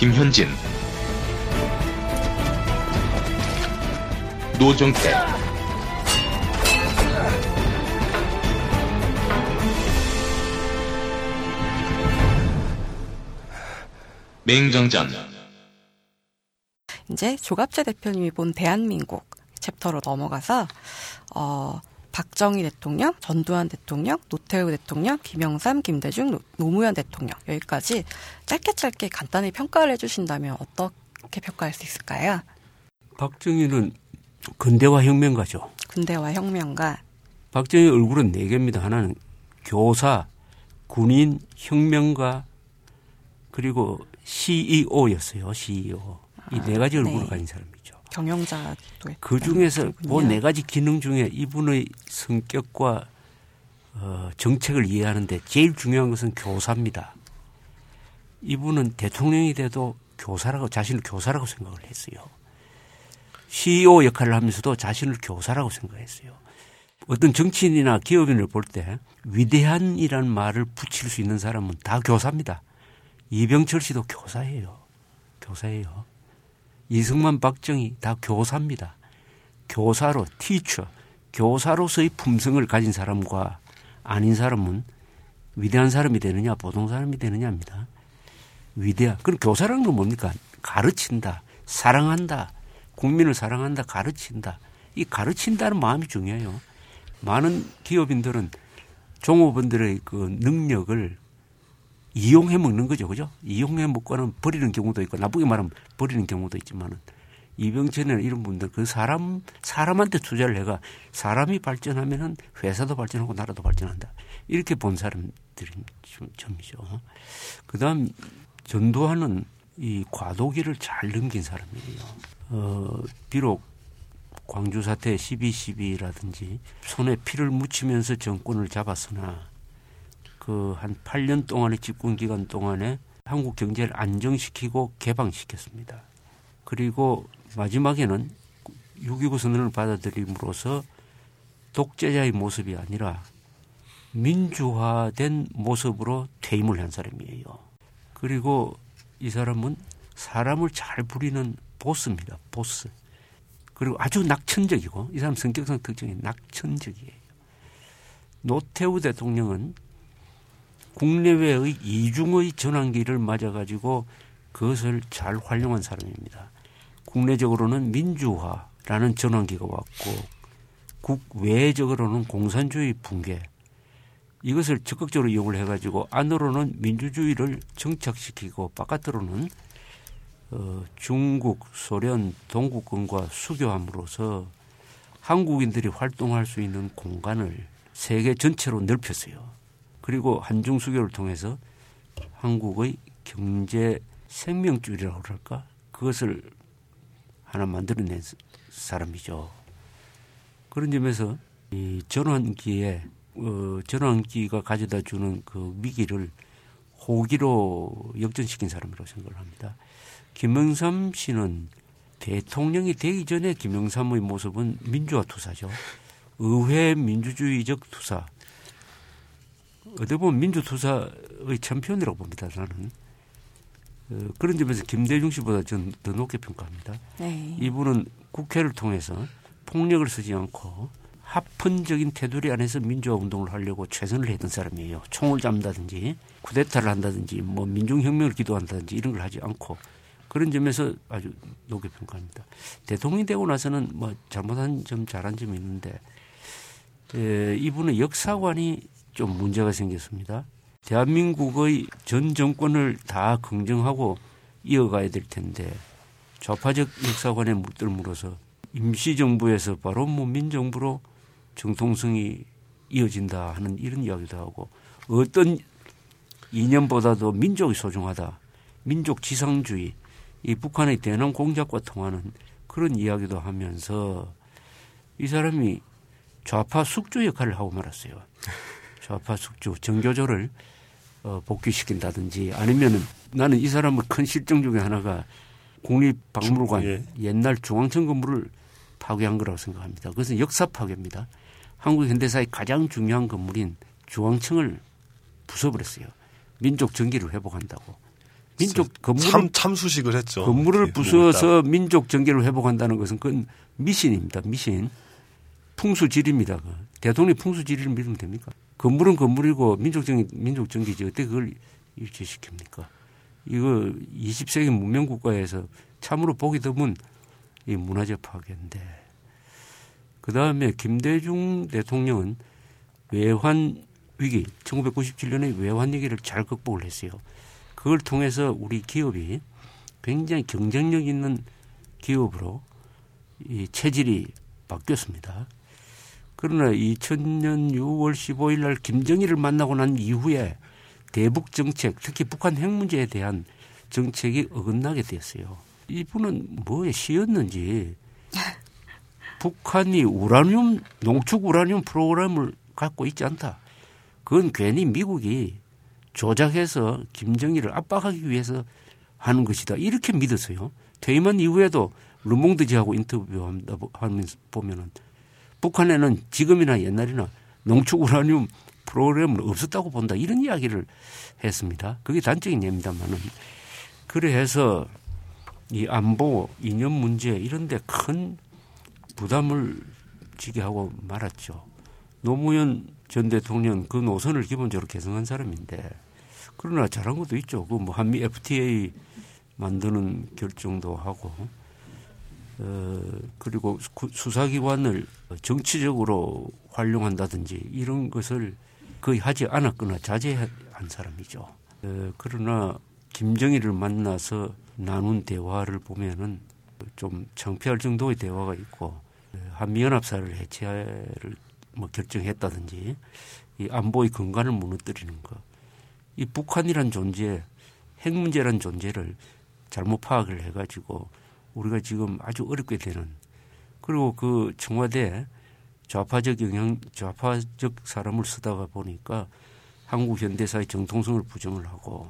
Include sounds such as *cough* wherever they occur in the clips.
김현진. 노정태. 맹정전. 이제 조갑제 대표님이 본 대한민국 chapter로 넘어가서 어 박정희 대통령, 전두환 대통령, 노태우 대통령, 김영삼, 김대중, 노, 무현 대통령 여기까지 짧게 짧게 간단히 평가를 해주신다면 어떻게 평가할 수 있을까요? 박정희는 근대화 혁명가죠. 근대화 혁명가. 박정희 얼굴은 네 개입니다. 하나는 교사, 군인, 혁명가, 그리고 CEO였어요. CEO. 이네 가지 얼굴을 네. 가진 사람이죠. 경영자도 그 중에서 그네 가지 기능 중에 이분의 성격과 어, 정책을 이해하는데 제일 중요한 것은 교사입니다. 이분은 대통령이 돼도 교사라고 자신을 교사라고 생각을 했어요. CEO 역할을 하면서도 자신을 교사라고 생각했어요. 어떤 정치인이나 기업인을 볼 때 위대한이라는 말을 붙일 수 있는 사람은 다 교사입니다. 이병철 씨도 교사예요. 교사예요. 이승만, 박정희 다 교사입니다. 교사로 티처, 교사로서의 품성을 가진 사람과 아닌 사람은 위대한 사람이 되느냐, 보통 사람이 되느냐입니다. 위대한. 그럼 교사라는 건 뭡니까? 가르친다, 사랑한다, 국민을 사랑한다, 가르친다. 이 가르친다는 마음이 중요해요. 많은 기업인들은 종업원들의 그 능력을 이용해 먹는 거죠. 그죠? 이용해 먹고는 버리는 경우도 있고 나쁘게 말하면 버리는 경우도 있지만은 이병철이나 이런 분들 그 사람 사람한테 투자를 해가 사람이 발전하면은 회사도 발전하고 나라도 발전한다. 이렇게 본 사람들이 점이죠. 그다음 전두환은 이 과도기를 잘 넘긴 사람이에요. 어, 비록 광주 사태 12.12라든지 손에 피를 묻히면서 정권을 잡았으나 그 한 8년 동안의 집권 기간 동안에 한국 경제를 안정시키고 개방시켰습니다. 그리고 마지막에는 6.29 선언을 받아들임으로써 독재자의 모습이 아니라 민주화된 모습으로 퇴임을 한 사람이에요. 그리고 이 사람은 사람을 잘 부리는 보스입니다. 보스. 그리고 아주 낙천적이고 이 사람 성격상 특징이 낙천적이에요. 노태우 대통령은 국내외의 이중의 전환기를 맞아가지고 그것을 잘 활용한 사람입니다. 국내적으로는 민주화라는 전환기가 왔고 국외적으로는 공산주의 붕괴 이것을 적극적으로 이용을 해가지고 안으로는 민주주의를 정착시키고 바깥으로는 어, 중국, 소련, 동국권과 수교함으로써 한국인들이 활동할 수 있는 공간을 세계 전체로 넓혔어요. 그리고 한중 수교를 통해서 한국의 경제 생명줄이라고 그럴까? 그것을 하나 만들어낸 사람이죠. 그런 점에서 이 전환기에 어, 전환기가 가져다 주는 그 위기를 호기로 역전시킨 사람이라고 생각을 합니다. 김영삼 씨는 대통령이 되기 전에 김영삼의 모습은 민주화 투사죠. 의회 민주주의적 투사, 어떻게 보면 민주투사의 챔피언이라고 봅니다. 저는. 어, 그런 점에서 김대중 씨보다 저는 더 높게 평가합니다. 네. 이분은 국회를 통해서 폭력을 쓰지 않고 합헌적인 테두리 안에서 민주화 운동을 하려고 최선을 했던 사람이에요. 총을 잡는다든지 쿠데타를 한다든지 뭐 민중혁명을 기도한다든지 이런 걸 하지 않고 그런 점에서 아주 높게 평가합니다. 대통령이 되고 나서는 뭐 잘못한 점 잘한 점이 있는데 에, 이분은 역사관이 좀 문제가 생겼습니다. 대한민국의 전 정권을 다 긍정하고 이어가야 될 텐데 좌파적 역사관에 물들물어서 임시정부에서 바로 뭐 민정부로 정통성이 이어진다 하는 이런 이야기도 하고 어떤 이념보다도 민족이 소중하다. 민족 지상주의. 이 북한의 대남 공작과 통하는 그런 이야기도 하면서 이 사람이 좌파 숙주 역할을 하고 말았어요. 좌파 숙주 정교조를 어, 복귀시킨다든지 아니면은 나는 이 사람의 큰 실정 중에 하나가 국립박물관 예. 옛날 중앙청 건물을 파괴한 거라고 생각합니다. 그것은 역사 파괴입니다. 한국 현대사의 가장 중요한 건물인 중앙청을 부숴버렸어요. 민족 정기를 회복한다고. 민족 건물을 참 참수식을 했죠. 건물을 이렇게 부숴서 민족 정계를 회복한다는 것은 그건 미신입니다. 미신. 풍수지리입니다. 그. 대통령이 풍수지리를 믿으면 됩니까? 건물은 건물이고 민족 정계 민족 정계지 어떻게 그걸 일치시킵니까? 이거 20세기 문명 국가에서 참으로 보기 드문 이 문화적 파괴인데 그 다음에 김대중 대통령은 외환 위기 1997년에 외환 위기를 잘 극복을 했어요. 그걸 통해서 우리 기업이 굉장히 경쟁력 있는 기업으로 이 체질이 바뀌었습니다. 그러나 2000년 6월 15일 날 김정일을 만나고 난 이후에 대북 정책, 특히 북한 핵 문제에 대한 정책이 어긋나게 됐어요. 이분은 뭐에 쉬었는지 *laughs* 북한이 우라늄 농축 우라늄 프로그램을 갖고 있지 않다. 그건 괜히 미국이 조작해서 김정일을 압박하기 위해서 하는 것이다. 이렇게 믿었어요. 퇴임한 이후에도 르몽드지하고 인터뷰하면서 보면은 북한에는 지금이나 옛날이나 농축 우라늄 프로그램은 없었다고 본다. 이런 이야기를 했습니다. 그게 단적인 예입니다만은. 그래서 이 안보, 이념 문제 이런 데 큰 부담을 지게 하고 말았죠. 노무현 전 대통령 그 노선을 기본적으로 개성한 사람인데 그러나 잘한 것도 있죠. 그 뭐 한미 FTA 만드는 결정도 하고 어 그리고 수사기관을 정치적으로 활용한다든지 이런 것을 거의 하지 않았거나 자제한 사람이죠. 어 그러나 김정일을 만나서 나눈 대화를 보면은 좀 창피할 정도의 대화가 있고 한미연합사를 해체를 뭐 결정했다든지 이 안보의 근간을 무너뜨리는 것. 이 북한이란 존재, 핵 문제란 존재를 잘못 파악을 해가지고 우리가 지금 아주 어렵게 되는 그리고 그 청와대 좌파적 영향, 좌파적 사람을 쓰다가 보니까 한국 현대사의 정통성을 부정을 하고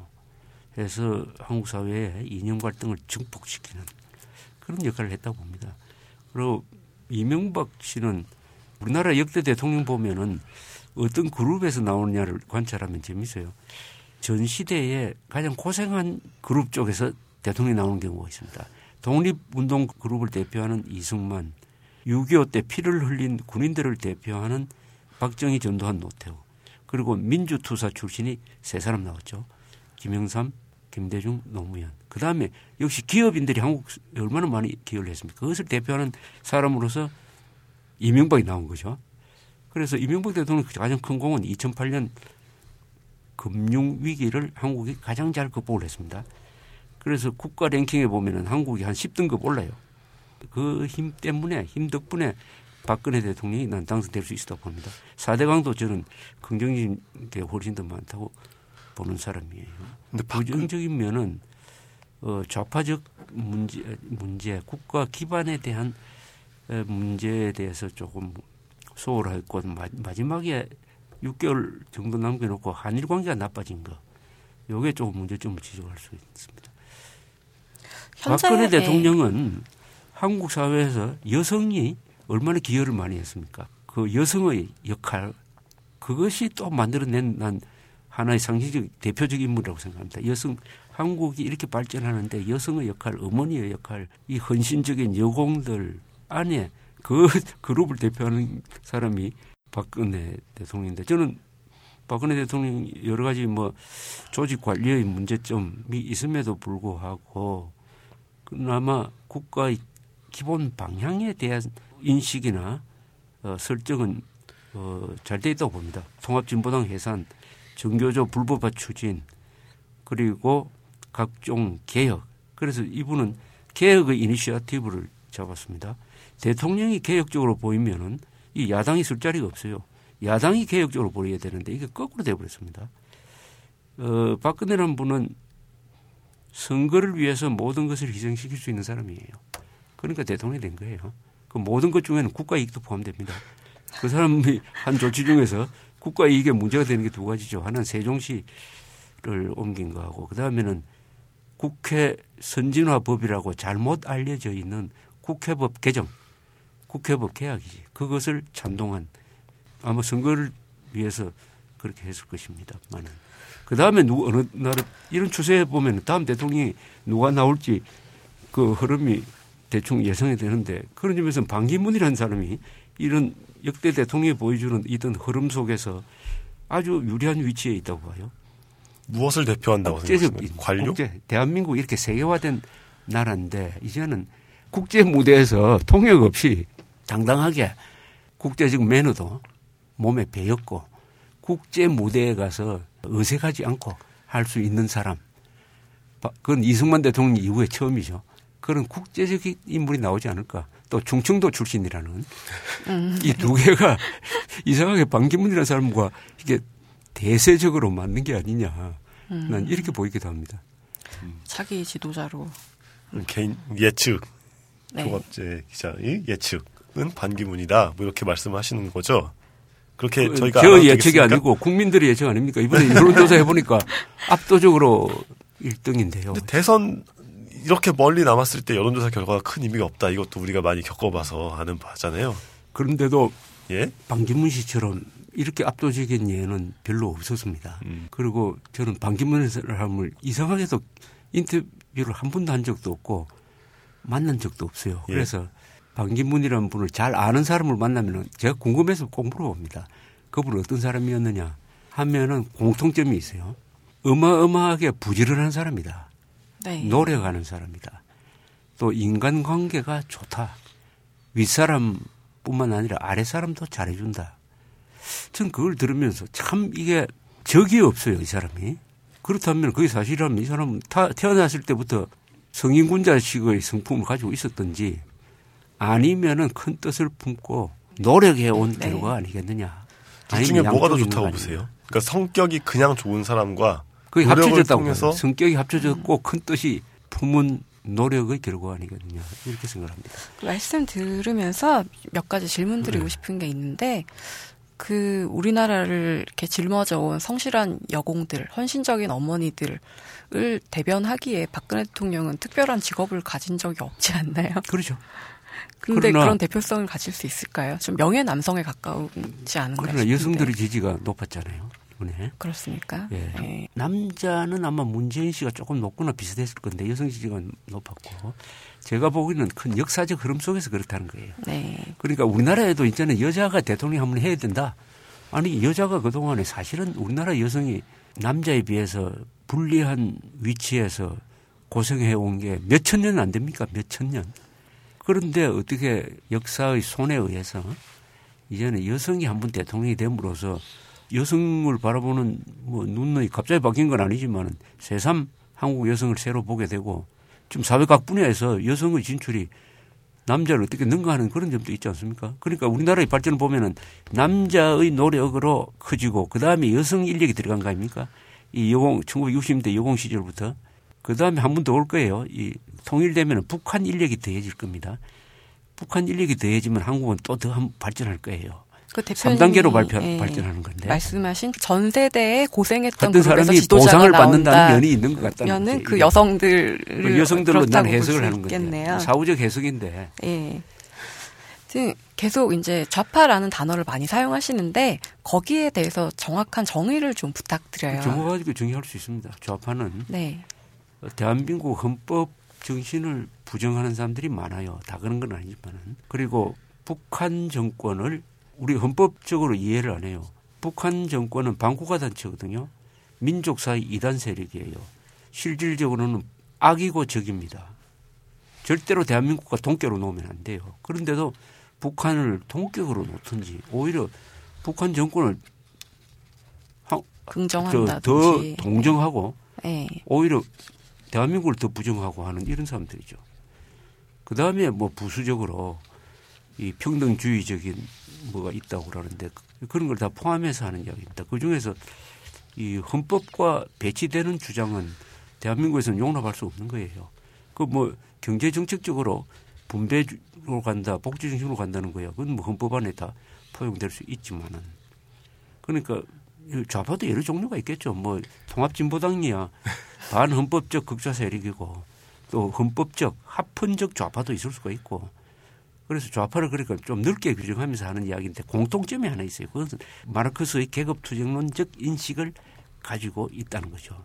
해서 한국 사회의 이념 갈등을 증폭시키는 그런 역할을 했다고 봅니다. 그리고 이명박 씨는 우리나라 역대 대통령 보면은 어떤 그룹에서 나오느냐를 관찰하면 재밌어요. 전 시대에 가장 고생한 그룹 쪽에서 대통령이 나오는 경우가 있습니다. 독립운동 그룹을 대표하는 이승만, 6.25 때 피를 흘린 군인들을 대표하는 박정희, 전두환, 노태우, 그리고 민주투사 출신이 세 사람 나왔죠. 김영삼, 김대중, 노무현. 그 다음에 역시 기업인들이 한국에 얼마나 많이 기여를 했습니까? 그것을 대표하는 사람으로서 이명박이 나온 거죠. 그래서 이명박 대통령 가장 큰 공은 2008년 금융 위기를 한국이 가장 잘 극복을 했습니다. 그래서 국가 랭킹에 보면은 한국이 한 10등급 올라요. 그 힘 때문에 힘 덕분에 박근혜 대통령이 난 당선될 수 있었다고 봅니다. 4대 강도 저는 긍정적인 게 훨씬 더 많다고 보는 사람이에요. 근데 부정적인 면은 어, 좌파적 문제, 문제, 국가 기반에 대한 문제에 대해서 조금 소홀했고 마지막에 6개월 정도 남겨놓고 한일 관계가 나빠진 거. 요게 조금 문제점을 지적할 수 있습니다. 박근혜 대통령은 한국 사회에서 여성이 얼마나 기여를 많이 했습니까? 그 여성의 역할 그것이 또 만들어낸 난 하나의 상징적 대표적 인물이라고 생각합니다. 여성 한국이 이렇게 발전하는데 여성의 역할, 어머니의 역할, 이 헌신적인 여공들 안에 그 *laughs* 그룹을 대표하는 사람이 박근혜 대통령인데 저는 박근혜 대통령 여러 가지 뭐 조직 관리의 문제점이 있음에도 불구하고 그나마 국가의 기본 방향에 대한 인식이나 어, 설정은 어, 잘 돼 있다고 봅니다. 통합진보당 해산, 정교조 불법화 추진, 그리고 각종 개혁. 그래서 이분은 개혁의 이니시어티브를 잡았습니다. 대통령이 개혁적으로 보이면은 이 야당이 쓸 자리가 없어요. 야당이 개혁적으로 보여야 되는데 이게 거꾸로 되어버렸습니다. 어, 박근혜라는 분은 선거를 위해서 모든 것을 희생시킬 수 있는 사람이에요. 그러니까 대통령이 된 거예요. 그 모든 것 중에는 국가 이익도 포함됩니다. 그 사람이 *laughs* 한 조치 중에서 국가 이익에 문제가 되는 게 두 가지죠. 하나는 세종시를 옮긴 거하고 그 다음에는 국회 선진화법이라고 잘못 알려져 있는 국회법 개정, 국회법 개혁이지. 그것을 찬동한 아마 선거를 위해서 그렇게 했을 것입니다. 많은. 그 다음에 누구 어느 날 이런 추세에 보면 다음 대통령이 누가 나올지 그 흐름이 대충 예상이 되는데 그런 점에서 반기문이라는 사람이 이런 역대 대통령이 보여주는 이런 흐름 속에서 아주 유리한 위치에 있다고 봐요. 무엇을 대표한다고 생각하십니까? 관료? 국제, 대한민국 이렇게 세계화된 나라인데 이제는 국제 무대에서 통역 없이 당당하게 국제적 매너도 몸에 배었고 국제 무대에 가서 어색하지 않고 할 수 있는 사람. 바- 그건 이승만 대통령 이후에 처음이죠. 그런 국제적 인물이 나오지 않을까. 또 충청도 출신이라는 이두 개가 *laughs* 이상하게 반기문이라는 사람과 이게 대세적으로 맞는 게 아니냐. 난 이렇게 보이기도 합니다. 차기 지도자로. 개인 예측 네. 조갑재 기자의 예측은 반기문이다. 뭐 이렇게 말씀하시는 거죠. 그렇게 그, 저희가 저 예측이? 아니고 국민들의 예측 아닙니까? 이번에 여론조사 해보니까 *laughs* 압도적으로 1등인데요. 근데 대선 이렇게 멀리 남았을 때 여론조사 결과가 큰 의미가 없다. 이것도 우리가 많이 겪어봐서 아는 바잖아요. 그런데도 예? 반기문 씨처럼 이렇게 압도적인 예는 별로 없었습니다. 음. 그리고 저는 반기문 사람을 이상하게도 인터뷰를 한 번도 한 적도 없고 만난 적도 없어요. 예. 그래서 반기문이라는 분을 잘 아는 사람을 만나면 제가 궁금해서 꼭 물어봅니다. 그분은 어떤 사람이었느냐 하면은 공통점이 있어요. 어마어마하게 부지런한 사람이다. 네. 노력하는 사람이다. 또 인간관계가 좋다. 윗사람뿐만 아니라 아랫사람도 잘해준다. 전 그걸 들으면서 참 이게 적이 없어요, 이 사람이. 그렇다면 그게 사실이라면 이 사람은 타- 태어났을 때부터 성인군자식의 성품을 가지고 있었던지 아니면은 큰 뜻을 품고 노력해 온 네. 결과 아니겠느냐. 둘 중에 뭐가 더 좋다고 아니냐. 보세요? 그러니까 성격이 그냥 좋은 사람과 그게 합쳐졌다고 봐요. 성격이 합쳐졌고 큰 뜻이 품은 노력의 결과 아니겠느냐 이렇게 생각합니다. 그 말씀 들으면서 몇 가지 질문 드리고 네. 싶은 게 있는데 그 우리나라를 이렇게 짊어져 온 성실한 여공들, 헌신적인 어머니들을 대변하기에 박근혜 대통령은 특별한 직업을 가진 적이 없지 않나요? 그렇죠. 근데 그러나- 그런 대표성을 가질 수 있을까요? 좀 명예 남성에 가까우지 않은가 그러나 싶은데. 여성들의 지지가 높았잖아요. 이번에. 그렇습니까? 예. 네. 남자는 아마 문재인 씨가 조금 높거나 비슷했을 건데 여성 지지가 높았고 제가 보기에는 큰 역사적 흐름 속에서 그렇다는 거예요. 네. 그러니까 우리나라에도 이제는 여자가 대통령 한번 해야 된다. 아니 여자가 그동안에 사실은 우리나라 여성이 남자에 비해서 불리한 위치에서 고생해 온 게 몇 천 년 안 됩니까? 몇 천 년. 그런데 어떻게 역사의 손에 의해서 이제는 여성이 한번 대통령이 됨으로써 여성을 바라보는 뭐 눈이 갑자기 바뀐 건 아니지만 새삼 한국 여성을 새로 보게 되고 지금 사회각 분야에서 여성의 진출이 남자를 어떻게 능가하는 그런 점도 있지 않습니까? 그러니까 우리나라의 발전을 보면은 남자의 노력으로 커지고 그 다음에 여성 인력이 들어간 거 아닙니까? 이 여공 1960년대 여공 시절부터 그 다음에 한번더올 거예요. 이 통일되면은 북한 인력이 더해질 겁니다. 북한 인력이 더해지면 한국은 또더한 발전할 거예요. 그 대표님이 3단계로 발표, 예, 발전하는 건데. 말씀하신 전 세대에 고생했던 그룹에서 사람이 보상을. 받는다는 면이 있는 것 같다는 면은. 그 이게. 여성들을 그 여성들로 난 해석을 수 하는 건데. 사후적 해석인데 예. 지금 계속 이제 좌파라는 단어를 많이 사용하시는데 거기에 대해서 정확한 정의를 좀 부탁드려요. 가지고 정의할 수 있습니다. 좌파는 네. 대한민국 헌법 정신을 부정하는 사람들이 많아요. 다 그런 건 아니지만은 그리고 북한 정권을 우리 헌법적으로 이해를 안 해요. 북한 정권은 반국가 단체거든요. 민족사의 이단 세력이에요. 실질적으로는 악이고 적입니다. 절대로 대한민국과 동격으로 놓으면 안 돼요. 그런데도 북한을 동격으로 놓든지 오히려 북한 정권을 하- 저, 더 긍정한다든지. 동정하고 예. 오히려 대한민국을 더 부정하고 하는 이런 사람들이죠. 그 다음에 뭐 부수적으로 이 평등주의적인 뭐가 있다고 그러는데 그- 그런 걸 다 포함해서 하는 이야기입니다. 그 중에서 이 헌법과 배치되는 주장은 대한민국에서는 용납할 수 없는 거예요. 그 뭐 경제 정책적으로 분배로 간다, 복지 중심으로 간다는 거야. 그건 뭐 헌법 안에 다 포용될 수 있지만은 그러니까 이 좌파도 여러 종류가 있겠죠. 뭐 통합진보당이야 반헌법적 극좌 세력이고 또 헌법적 합헌적 좌파도 있을 수가 있고 그래서 좌파를 그러니까 좀 넓게 규정하면서 하는 이야기인데 공통점이 하나 있어요. 그것은 마르크스의 계급투쟁론적 인식을 가지고 있다는 거죠.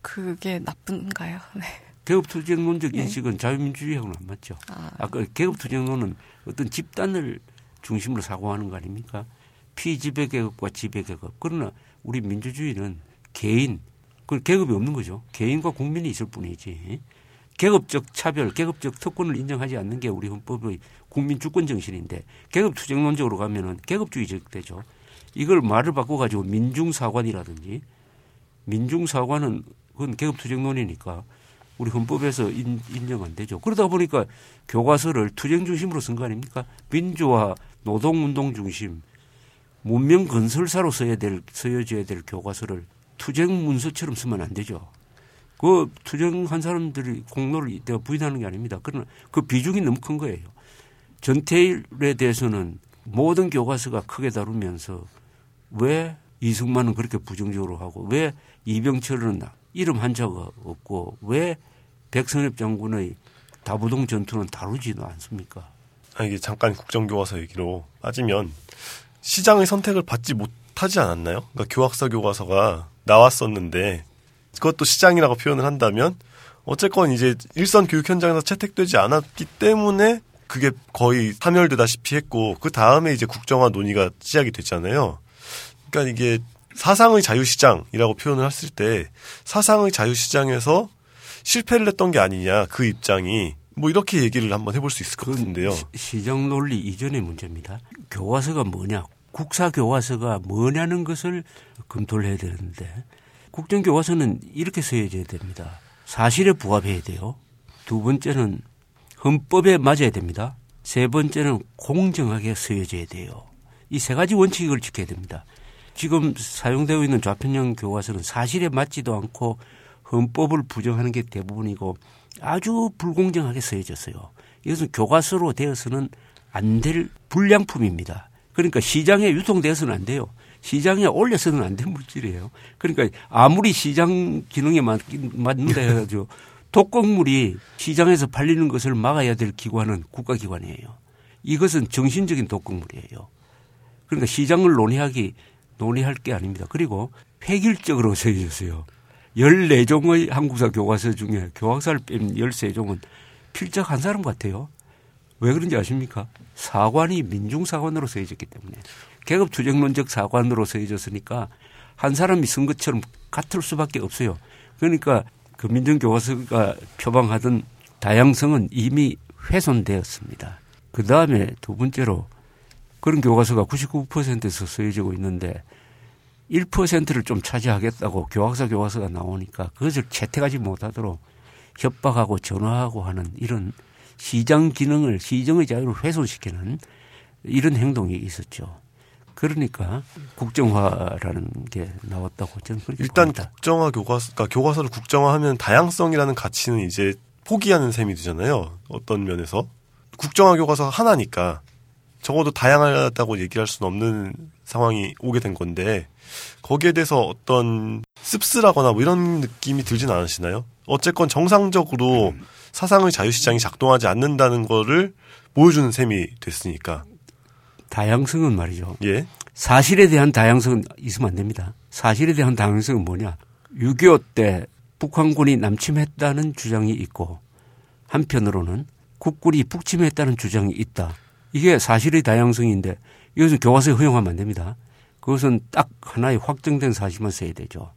그게 나쁜가요? *laughs* 네. 계급투쟁론적 네. 인식은 자유민주주의하고는 안 맞죠. 아, 아까 계급투쟁론은 어떤 집단을 중심으로 사고하는 거 아닙니까? 피지배 계급과 지배 계급. 그러나 우리 민주주의는 개인, 그 계급이 없는 거죠. 개인과 국민이 있을 뿐이지. 계급적 차별, 계급적 특권을 인정하지 않는 게 우리 헌법의 국민 주권 정신인데 계급 투쟁론적으로 가면은 계급주의적 되죠. 이걸 말을 바꿔 가지고 민중사관이라든지 민중사관은 그건 계급 투쟁론이니까 우리 헌법에서 인, 인정 안 되죠. 그러다 보니까 교과서를 투쟁 중심으로 쓴 거 아닙니까? 민주화, 노동운동 중심, 문명 건설사로 써야 될, 써야져야 될 교과서를 투쟁 문서처럼 쓰면 안 되죠. 그 투쟁한 사람들이 공로를 내가 부인하는 게 아닙니다. 그러나 그 비중이 너무 큰 거예요. 전태일에 대해서는 모든 교과서가 크게 다루면서 왜 이승만은 그렇게 부정적으로 하고 왜 이병철은 이름 한자가 없고 왜 백선엽 장군의 다부동 전투는 다루지도 않습니까? 아, 이게 잠깐 국정교과서 얘기로 빠지면 시장의 선택을 받지 못하지 않았나요? 그러니까 교학사 교과서가 나왔었는데 그것도 시장이라고 표현을 한다면 어쨌건 이제 일선 교육 현장에서 채택되지 않았기 때문에 그게 거의 사멸되다시피 했고 그 다음에 이제 국정화 논의가 시작이 됐잖아요. 그러니까 이게 사상의 자유시장이라고 표현을 했을 때 사상의 자유시장에서 실패를 했던 게 아니냐 그 입장이 뭐 이렇게 얘기를 한번 해볼 수 있을 것 같은데요. 시- 시장 논리 이전의 문제입니다. 교과서가 뭐냐, 국사 교과서가 뭐냐는 것을 검토를 해야 되는데 국정 교과서는 이렇게 써야져야 됩니다. 사실에 부합해야 돼요. 두 번째는 헌법에 맞아야 됩니다. 세 번째는 공정하게 쓰여져야 돼요. 이 세 가지 원칙을 지켜야 됩니다. 지금 사용되고 있는 좌편형 교과서는 사실에 맞지도 않고 헌법을 부정하는 게 대부분이고 아주 불공정하게 쓰여졌어요. 이것은 교과서로 되어서는 안 될 불량품입니다. 그러니까 시장에 유통되어서는 안 돼요. 시장에 올려서는 안 된 물질이에요. 그러니까 아무리 시장 기능에 맞, 맞는다 해가지고 *laughs* 독극물이 시장에서 팔리는 것을 막아야 될 기관은 국가기관이에요. 이것은 정신적인 독극물이에요. 그러니까 시장을 논의하기 논의할 게 아닙니다. 그리고 획일적으로 쓰여졌어요. 14종의 한국사 교과서 중에 교학사를 뺀 13종은 필적 한 사람 같아요. 왜 그런지 아십니까? 사관이 민중사관으로 쓰여졌기 때문에. 계급투쟁론적 사관으로 쓰여졌으니까 한 사람이 쓴 것처럼 같을 수밖에 없어요. 그러니까 그 민중교과서가 표방하던 다양성은 이미 훼손되었습니다. 그 다음에 두 번째로 그런 교과서가 99%에서 쓰여지고 있는데 1%를 좀 차지하겠다고 교학사 교과서가 나오니까 그것을 채택하지 못하도록 협박하고 전화하고 하는 이런 시장 기능을 시정의 자유를 훼손시키는 이런 행동이 있었죠. 그러니까 국정화라는 게 나왔다고 저는 그렇게 일단 봅니다. 국정화 교과서, 그러니까 교과서를 국정화하면 다양성이라는 가치는 이제 포기하는 셈이 되잖아요. 어떤 면에서 국정화 교과서 하나니까 적어도 다양하다고 얘기할 수는 없는 상황이 오게 된 건데 거기에 대해서 어떤 씁쓸하거나 뭐 이런 느낌이 들진 않으시나요? 어쨌건 정상적으로 사상의 자유시장이 작동하지 않는다는 거를 보여주는 셈이 됐으니까 다양성은 말이죠. 예 사실에 대한 다양성은 있으면 안 됩니다. 사실에 대한 다양성은 뭐냐? 6.25 때 북한군이 남침했다는 주장이 있고 한편으로는 국군이 북침했다는 주장이 있다. 이게 사실의 다양성인데 이것은 교과서에 허용하면 안 됩니다. 그것은 딱 하나의 확정된 사실만 써야 되죠.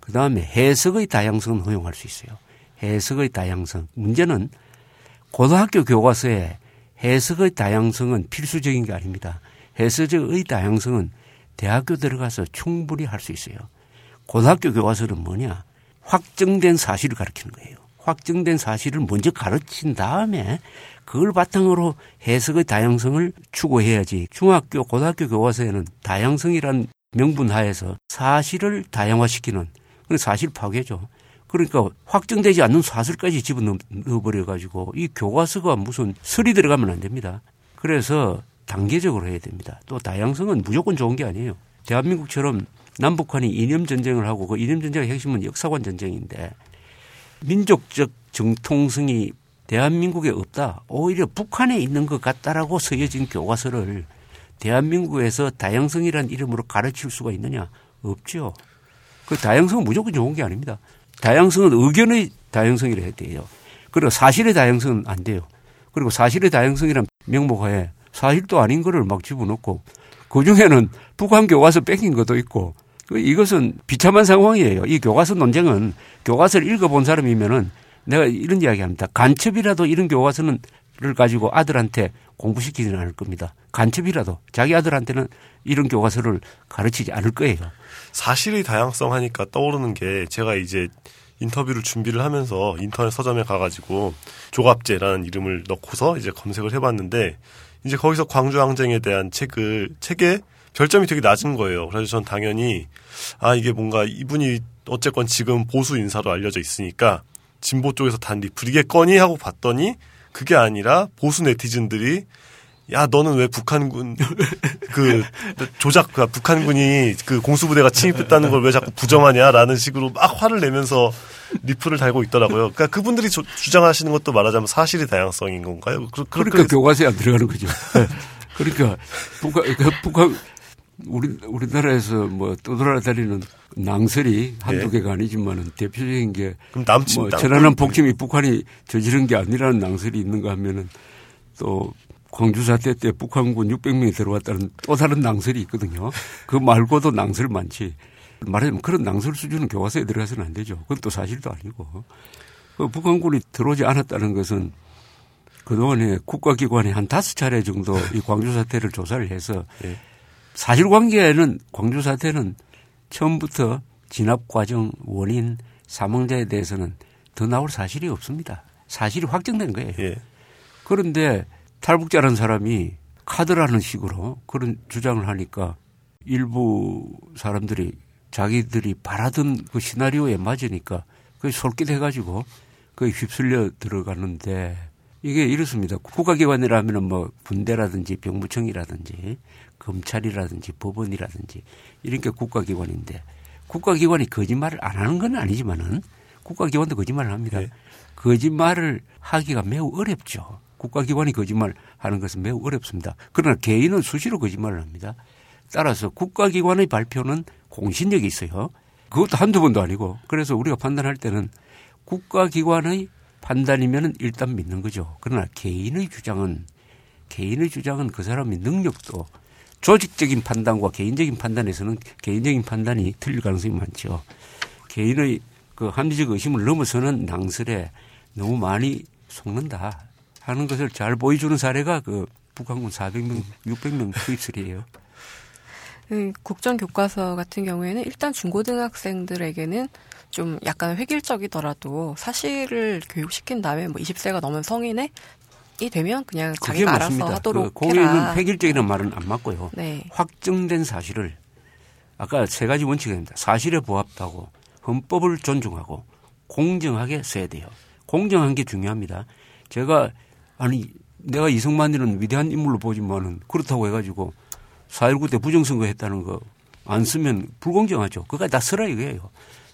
그 다음에 해석의 다양성은 허용할 수 있어요. 해석의 다양성. 문제는 고등학교 교과서에 해석의 다양성은 필수적인 게 아닙니다. 해석의 다양성은 대학교 들어가서 충분히 할 수 있어요. 고등학교 교과서는 뭐냐? 확정된 사실을 가르치는 거예요. 확정된 사실을 먼저 가르친 다음에 그걸 바탕으로 해석의 다양성을 추구해야지 중학교, 고등학교 교과서에는 다양성이란 명분 하에서 사실을 다양화시키는 사실 파괴죠. 그러니까 확정되지 않는 사실까지 집어넣어버려 가지고 이 교과서가 무슨 설이 들어가면 안 됩니다. 그래서 단계적으로 해야 됩니다. 또 다양성은 무조건 좋은 게 아니에요. 대한민국처럼 남북한이 이념 전쟁을 하고 그 이념 전쟁의 핵심은 역사관 전쟁인데 민족적 정통성이 대한민국에 없다. 오히려 북한에 있는 것 같다라고 쓰여진 교과서를 대한민국에서 다양성이라는 이름으로 가르칠 수가 있느냐? 없죠. 그 다양성은 무조건 좋은 게 아닙니다. 다양성은 의견의 다양성이라 해야 돼요. 그리고 사실의 다양성은 안 돼요. 그리고 사실의 다양성이란 명목하에 사실도 아닌 거를 막 집어넣고 그 중에는 북한 교과서 뺏긴 것도 있고 그 이것은 비참한 상황이에요. 이 교과서 논쟁은 교과서를 읽어본 사람이면은 내가 이런 이야기 합니다. 간첩이라도 이런 교과서는 를 가지고 아들한테 공부시키지는 않을 겁니다. 간첩이라도 자기 아들한테는 이런 교과서를 가르치지 않을 거예요. 사실의 다양성 하니까 떠오르는 게 제가 이제 인터뷰를 준비를 하면서 인터넷 서점에 가가지고 조갑제라는 이름을 넣고서 이제 검색을 해봤는데 이제 거기서 광주 항쟁에 대한 책을 책에 별점이 되게 낮은 거예요. 그래서 전 당연히 아 이게 뭔가 이분이 어쨌건 지금 보수 인사로 알려져 있으니까 진보 쪽에서 단 리플이겠거니 하고 봤더니 그게 아니라 보수 네티즌들이 야 너는 왜 북한군 *laughs* 그 조작 그 북한군이 그 공수부대가 침입했다는 걸 왜 자꾸 부정하냐라는 식으로 막 화를 내면서 리플을 달고 있더라고요. 그러니까 그분들이 조, 주장하시는 것도 말하자면 사실의 다양성인 건가요? 그, 그러니까 교과서에 안 들어가는 거죠. *laughs* 그러니까 북한, 그러니까 북한 우리 우리나라에서 뭐 떠돌아다니는 낭설이 한두 예. 개가 아니지만은 대표적인 게 그럼 남친 뭐 천안함 폭침이 북한이 저지른 게 아니라는 낭설이 있는가 하면은 또 광주 사태 때 북한군 600명이 들어왔다는 또 다른 낭설이 있거든요. 그 말고도 낭설 많지. 말하자면 그런 낭설 수준은 교과서에 들어가서는 안 되죠. 그건 또 사실도 아니고. 그 북한군이 들어오지 않았다는 것은 그동안에 국가기관이 한 다섯 차례 정도 이 광주 사태를 조사를 해서 예. 사실관계는 광주 사태는 처음부터 진압 과정 원인 사망자에 대해서는 더 나올 사실이 없습니다. 사실이 확정된 거예요. 예. 그런데 탈북자라는 사람이 카드라는 식으로 그런 주장을 하니까 일부 사람들이 자기들이 바라던 그 시나리오에 맞으니까 그게 솔깃해가지고 그게 휩쓸려 들어가는데 이게 이렇습니다. 국가기관이라면 뭐 군대라든지 병무청이라든지 검찰이라든지 법원이라든지 이런 게 국가기관인데 국가기관이 거짓말을 안 하는 건 아니지만은 국가기관도 거짓말을 합니다. 네. 거짓말을 하기가 매우 어렵죠. 국가기관이 거짓말 하는 것은 매우 어렵습니다. 그러나 개인은 수시로 거짓말을 합니다. 따라서 국가기관의 발표는 공신력이 있어요. 그것도 한두 번도 아니고 그래서 우리가 판단할 때는 국가기관의 판단이면 일단 믿는 거죠. 그러나 개인의 주장은 개인의 주장은 그 사람의 능력도 조직적인 판단과 개인적인 판단에서는 개인적인 판단이 틀릴 가능성이 많죠. 개인의 그 합리적 의심을 넘어서는 낭설에 너무 많이 속는다 하는 것을 잘 보여주는 사례가 그 북한군 400명, 600명 투입설이에요. 음, 국정 교과서 같은 경우에는 일단 중고등학생들에게는 좀 약간 획일적이더라도 사실을 교육시킨 다음에 뭐 20세가 넘은 성인의 이 되면 그냥 자기가 맞습니다. 알아서 하도록 그 공유는 획일적이라는 말은 안 맞고요. 네. 확정된 사실을 아까 세 가지 원칙입니다. 사실에 부합하고 헌법을 존중하고 공정하게 써야 돼요. 공정한 게 중요합니다. 제가 아니 내가 이승만이는 위대한 인물로 보지만은 그렇다고 해가지고 4.19 때 부정선거 했다는 거 안 쓰면 불공정하죠. 그거까지 다 쓰라 이거예요.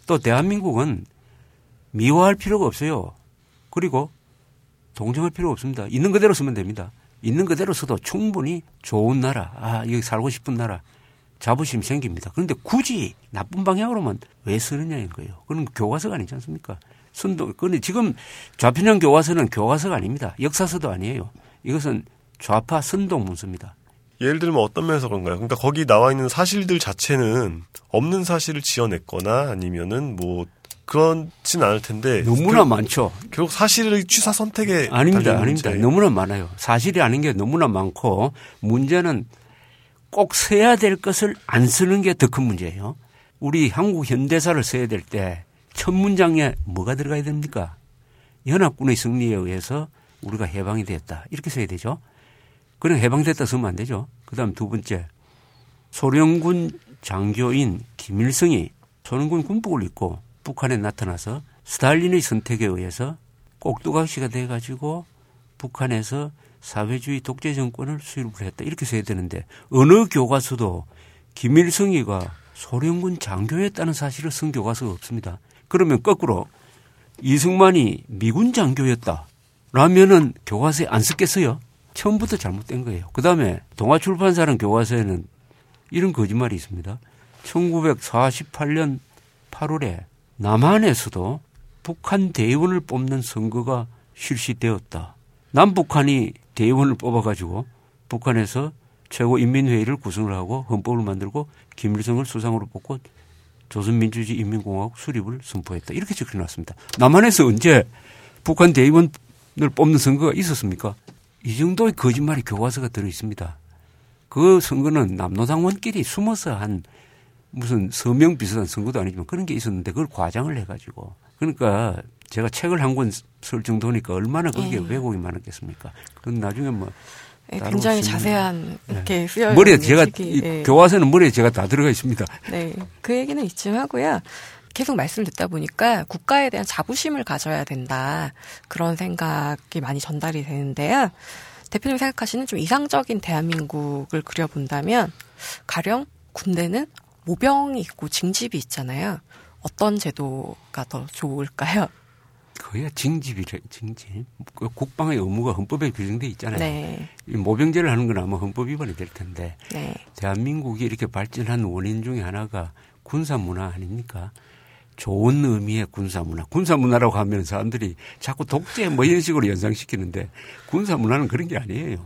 또 대한민국은 미화할 필요가 없어요. 그리고 동정할 필요 없습니다. 있는 그대로 쓰면 됩니다. 있는 그대로 써도 충분히 좋은 나라, 아, 여기 살고 싶은 나라, 자부심 생깁니다. 그런데 굳이 나쁜 방향으로만 왜 쓰느냐인 거예요. 그건 교과서가 아니지 않습니까? 순도, 그런데 지금 좌편향 교과서는 교과서가 아닙니다. 역사서도 아니에요. 이것은 좌파 선동 문서입니다. 예를 들면 어떤 면에서 그런가요? 그러니까 거기 나와 있는 사실들 자체는 없는 사실을 지어냈거나 아니면은 뭐 그렇진 않을 텐데 너무나 결, 많죠. 결국 사실의 취사 선택에 아닙니다, 아닙니다. 너무나 많아요. 사실이 아닌 게 너무나 많고 문제는 꼭 써야 될 것을 안 쓰는 게 더 큰 문제예요. 우리 한국 현대사를 써야 될 때 첫 문장에 뭐가 들어가야 됩니까? 연합군의 승리에 의해서 우리가 해방이 됐다. 이렇게 써야 되죠. 그럼 해방됐다 쓰면 안 되죠. 그 다음 두 번째. 소련군 장교인 김일성이 소련군 군복을 입고 북한에 나타나서 스탈린의 선택에 의해서 꼭두각시가 돼가지고 북한에서 사회주의 독재 정권을 수립을 했다. 이렇게 써야 되는데 어느 교과서도 김일성이가 소련군 장교였다는 사실을 쓴 교과서가 없습니다. 그러면 거꾸로 이승만이 미군 장교였다. 라면은 교과서에 안 쓰겠어요? 처음부터 잘못된 거예요. 그 다음에 동아출판사는 교과서에는 이런 거짓말이 있습니다. 1948년 8월에 남한에서도 북한 대의원을 뽑는 선거가 실시되었다. 남북한이 대의원을 뽑아가지고 북한에서 최고인민회의를 구성을 하고 헌법을 만들고 김일성을 수상으로 뽑고 조선민주주의 인민공화국 수립을 선포했다. 이렇게 적혀놨습니다. 남한에서 언제 북한 대의원을 뽑는 선거가 있었습니까? 이 정도의 거짓말이 교과서가 들어 있습니다. 그 선거는 남노당원끼리 숨어서 한 무슨 서명 비슷한 선거도 아니지만 그런 게 있었는데 그걸 과장을 해가지고 그러니까 제가 책을 한 권 쓸 정도니까 얼마나 그게 예. 왜곡이 많았겠습니까? 그건 나중에 뭐 예, 따로 굉장히 자세한 네. 이렇게 쓰여 있는 머리에 제가 책이, 이 예. 교과서는 머리에 제가 다 들어가 있습니다. *laughs* 네, 그 얘기는 이쯤 하고요. 계속 말씀을 듣다 보니까 국가에 대한 자부심을 가져야 된다. 그런 생각이 많이 전달이 되는데요. 대표님 생각하시는 좀 이상적인 대한민국을 그려본다면, 가령 군대는 모병이 있고 징집이 있잖아요. 어떤 제도가 더 좋을까요? 그야 징집이래, 징집. 그 국방의 의무가 헌법에 규정돼 있잖아요. 네, 이 모병제를 하는 건 아마 헌법 위반이 될 텐데 네, 대한민국이 이렇게 발전한 원인 중에 하나가 군사 문화 아닙니까? 좋은 의미의 군사 문화. 군사 문화라고 하면 사람들이 자꾸 독재 뭐 이런 식으로 연상시키는데 군사 문화는 그런 게 아니에요.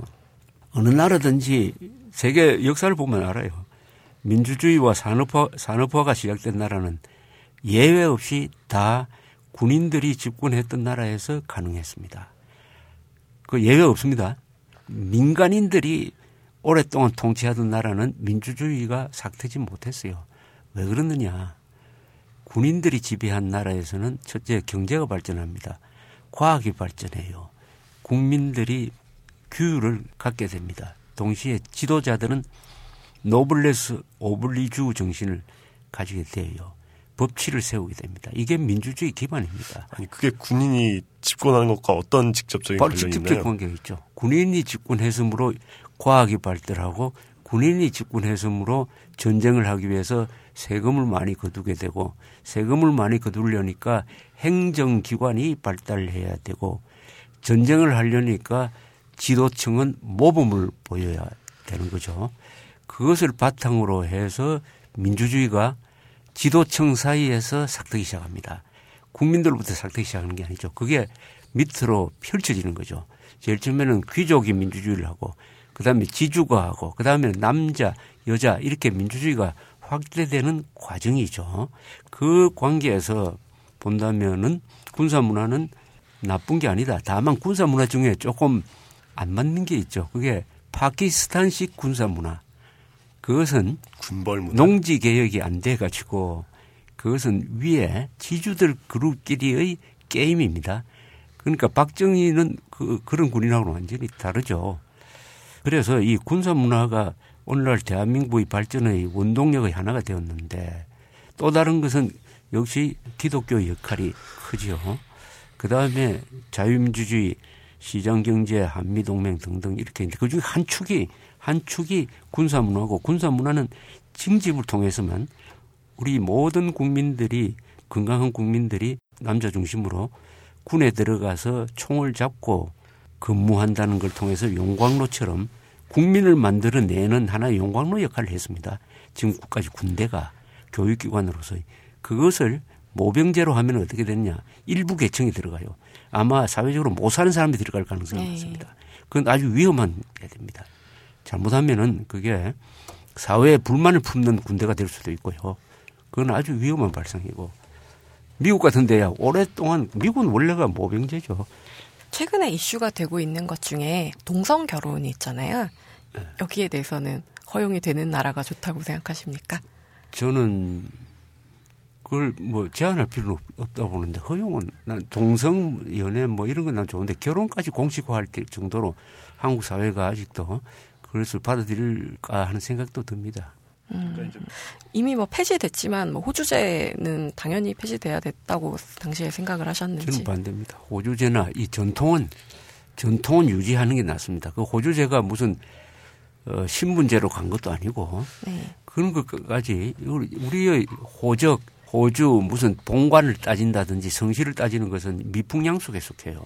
어느 나라든지 세계 역사를 보면 알아요. 민주주의와 산업화, 산업화가 시작된 나라는 예외 없이 다 군인들이 집권했던 나라에서 가능했습니다. 그 예외 없습니다. 민간인들이 오랫동안 통치하던 나라는 민주주의가 삭트지 못했어요. 왜 그러느냐. 군인들이 지배한 나라에서는 첫째 경제가 발전합니다. 과학이 발전해요. 국민들이 규율을 갖게 됩니다. 동시에 지도자들은 노블레스 오블리주 정신을 가지게 돼요. 법치를 세우게 됩니다. 이게 민주주의 기반입니다. 아니 그게 군인이 집권하는 것과 어떤 직접적인 바로 관련이 직접적? 관계가 있죠. 군인이 집권했으므로 과학이 발달하고 군인이 집권했으므로 전쟁을 하기 위해서 세금을 많이 거두게 되고 세금을 많이 거두려니까 행정기관이 발달해야 되고 전쟁을 하려니까 지도층은 모범을 보여야 되는 거죠. 그것을 바탕으로 해서 민주주의가 지도층 사이에서 삭트기 시작합니다. 국민들로부터 삭트기 시작하는 게 아니죠. 그게 밑으로 펼쳐지는 거죠. 제일 처음에는 귀족이 민주주의를 하고 그다음에 지주가 하고 그다음에 남자, 여자 이렇게 민주주의가 확대되는 과정이죠. 그 관계에서 본다면은 군사 문화는 나쁜 게 아니다. 다만 군사 문화 중에 조금 안 맞는 게 있죠. 그게 파키스탄식 군사 문화. 그것은 군벌 문화. 농지 개혁이 안 돼 가지고 그것은 위에 지주들 그룹끼리의 게임입니다. 그러니까 박정희는 그 그런 군인하고는 완전히 다르죠. 그래서 이 군사 문화가 오늘날 대한민국의 발전의 원동력의 하나가 되었는데 또 다른 것은 역시 기독교의 역할이 크지요. 그 다음에 자유민주주의, 시장경제, 한미동맹 등등 이렇게 있는데 그 중에 한 축이, 한 축이 군사문화고 군사문화는 징집을 통해서만 우리 모든 국민들이, 건강한 국민들이 남자 중심으로 군에 들어가서 총을 잡고 근무한다는 걸 통해서 용광로처럼 국민을 만들어내는 하나의 용광로 역할을 했습니다. 지금까지 군대가 교육기관으로서 그것을 모병제로 하면 어떻게 되느냐. 일부 계층이 들어가요. 아마 사회적으로 못 사는 사람이 들어갈 가능성이 네. 많습니다. 그건 아주 위험한 게 됩니다. 잘못하면은 그게 사회에 불만을 품는 군대가 될 수도 있고요. 그건 아주 위험한 발상이고. 미국 같은 데야 오랫동안 미국은 원래가 모병제죠. 최근에 이슈가 되고 있는 것 중에 동성 결혼이 있잖아요. 네. 여기에 대해서는 허용이 되는 나라가 좋다고 생각하십니까? 저는 그걸 뭐 제한할 필요는 없- 없다고 보는데 허용은 난 동성 연애 뭐 이런 건 난 좋은데 결혼까지 공식화할 때 정도로 한국 사회가 아직도 그것을 받아들일까 하는 생각도 듭니다. 이미 뭐 폐지됐지만 뭐 호주제는 당연히 폐지돼야 됐다고 당시에 생각을 하셨는지. 저는 반대입니다. 호주제나 이 전통은 전통은 유지하는 게 낫습니다. 그 호주제가 무슨 어, 신분제로 간 것도 아니고 네. 그런 것까지 우리- 우리의 호적, 호주 무슨 본관을 따진다든지 성실을 따지는 것은 미풍양속에 속해요.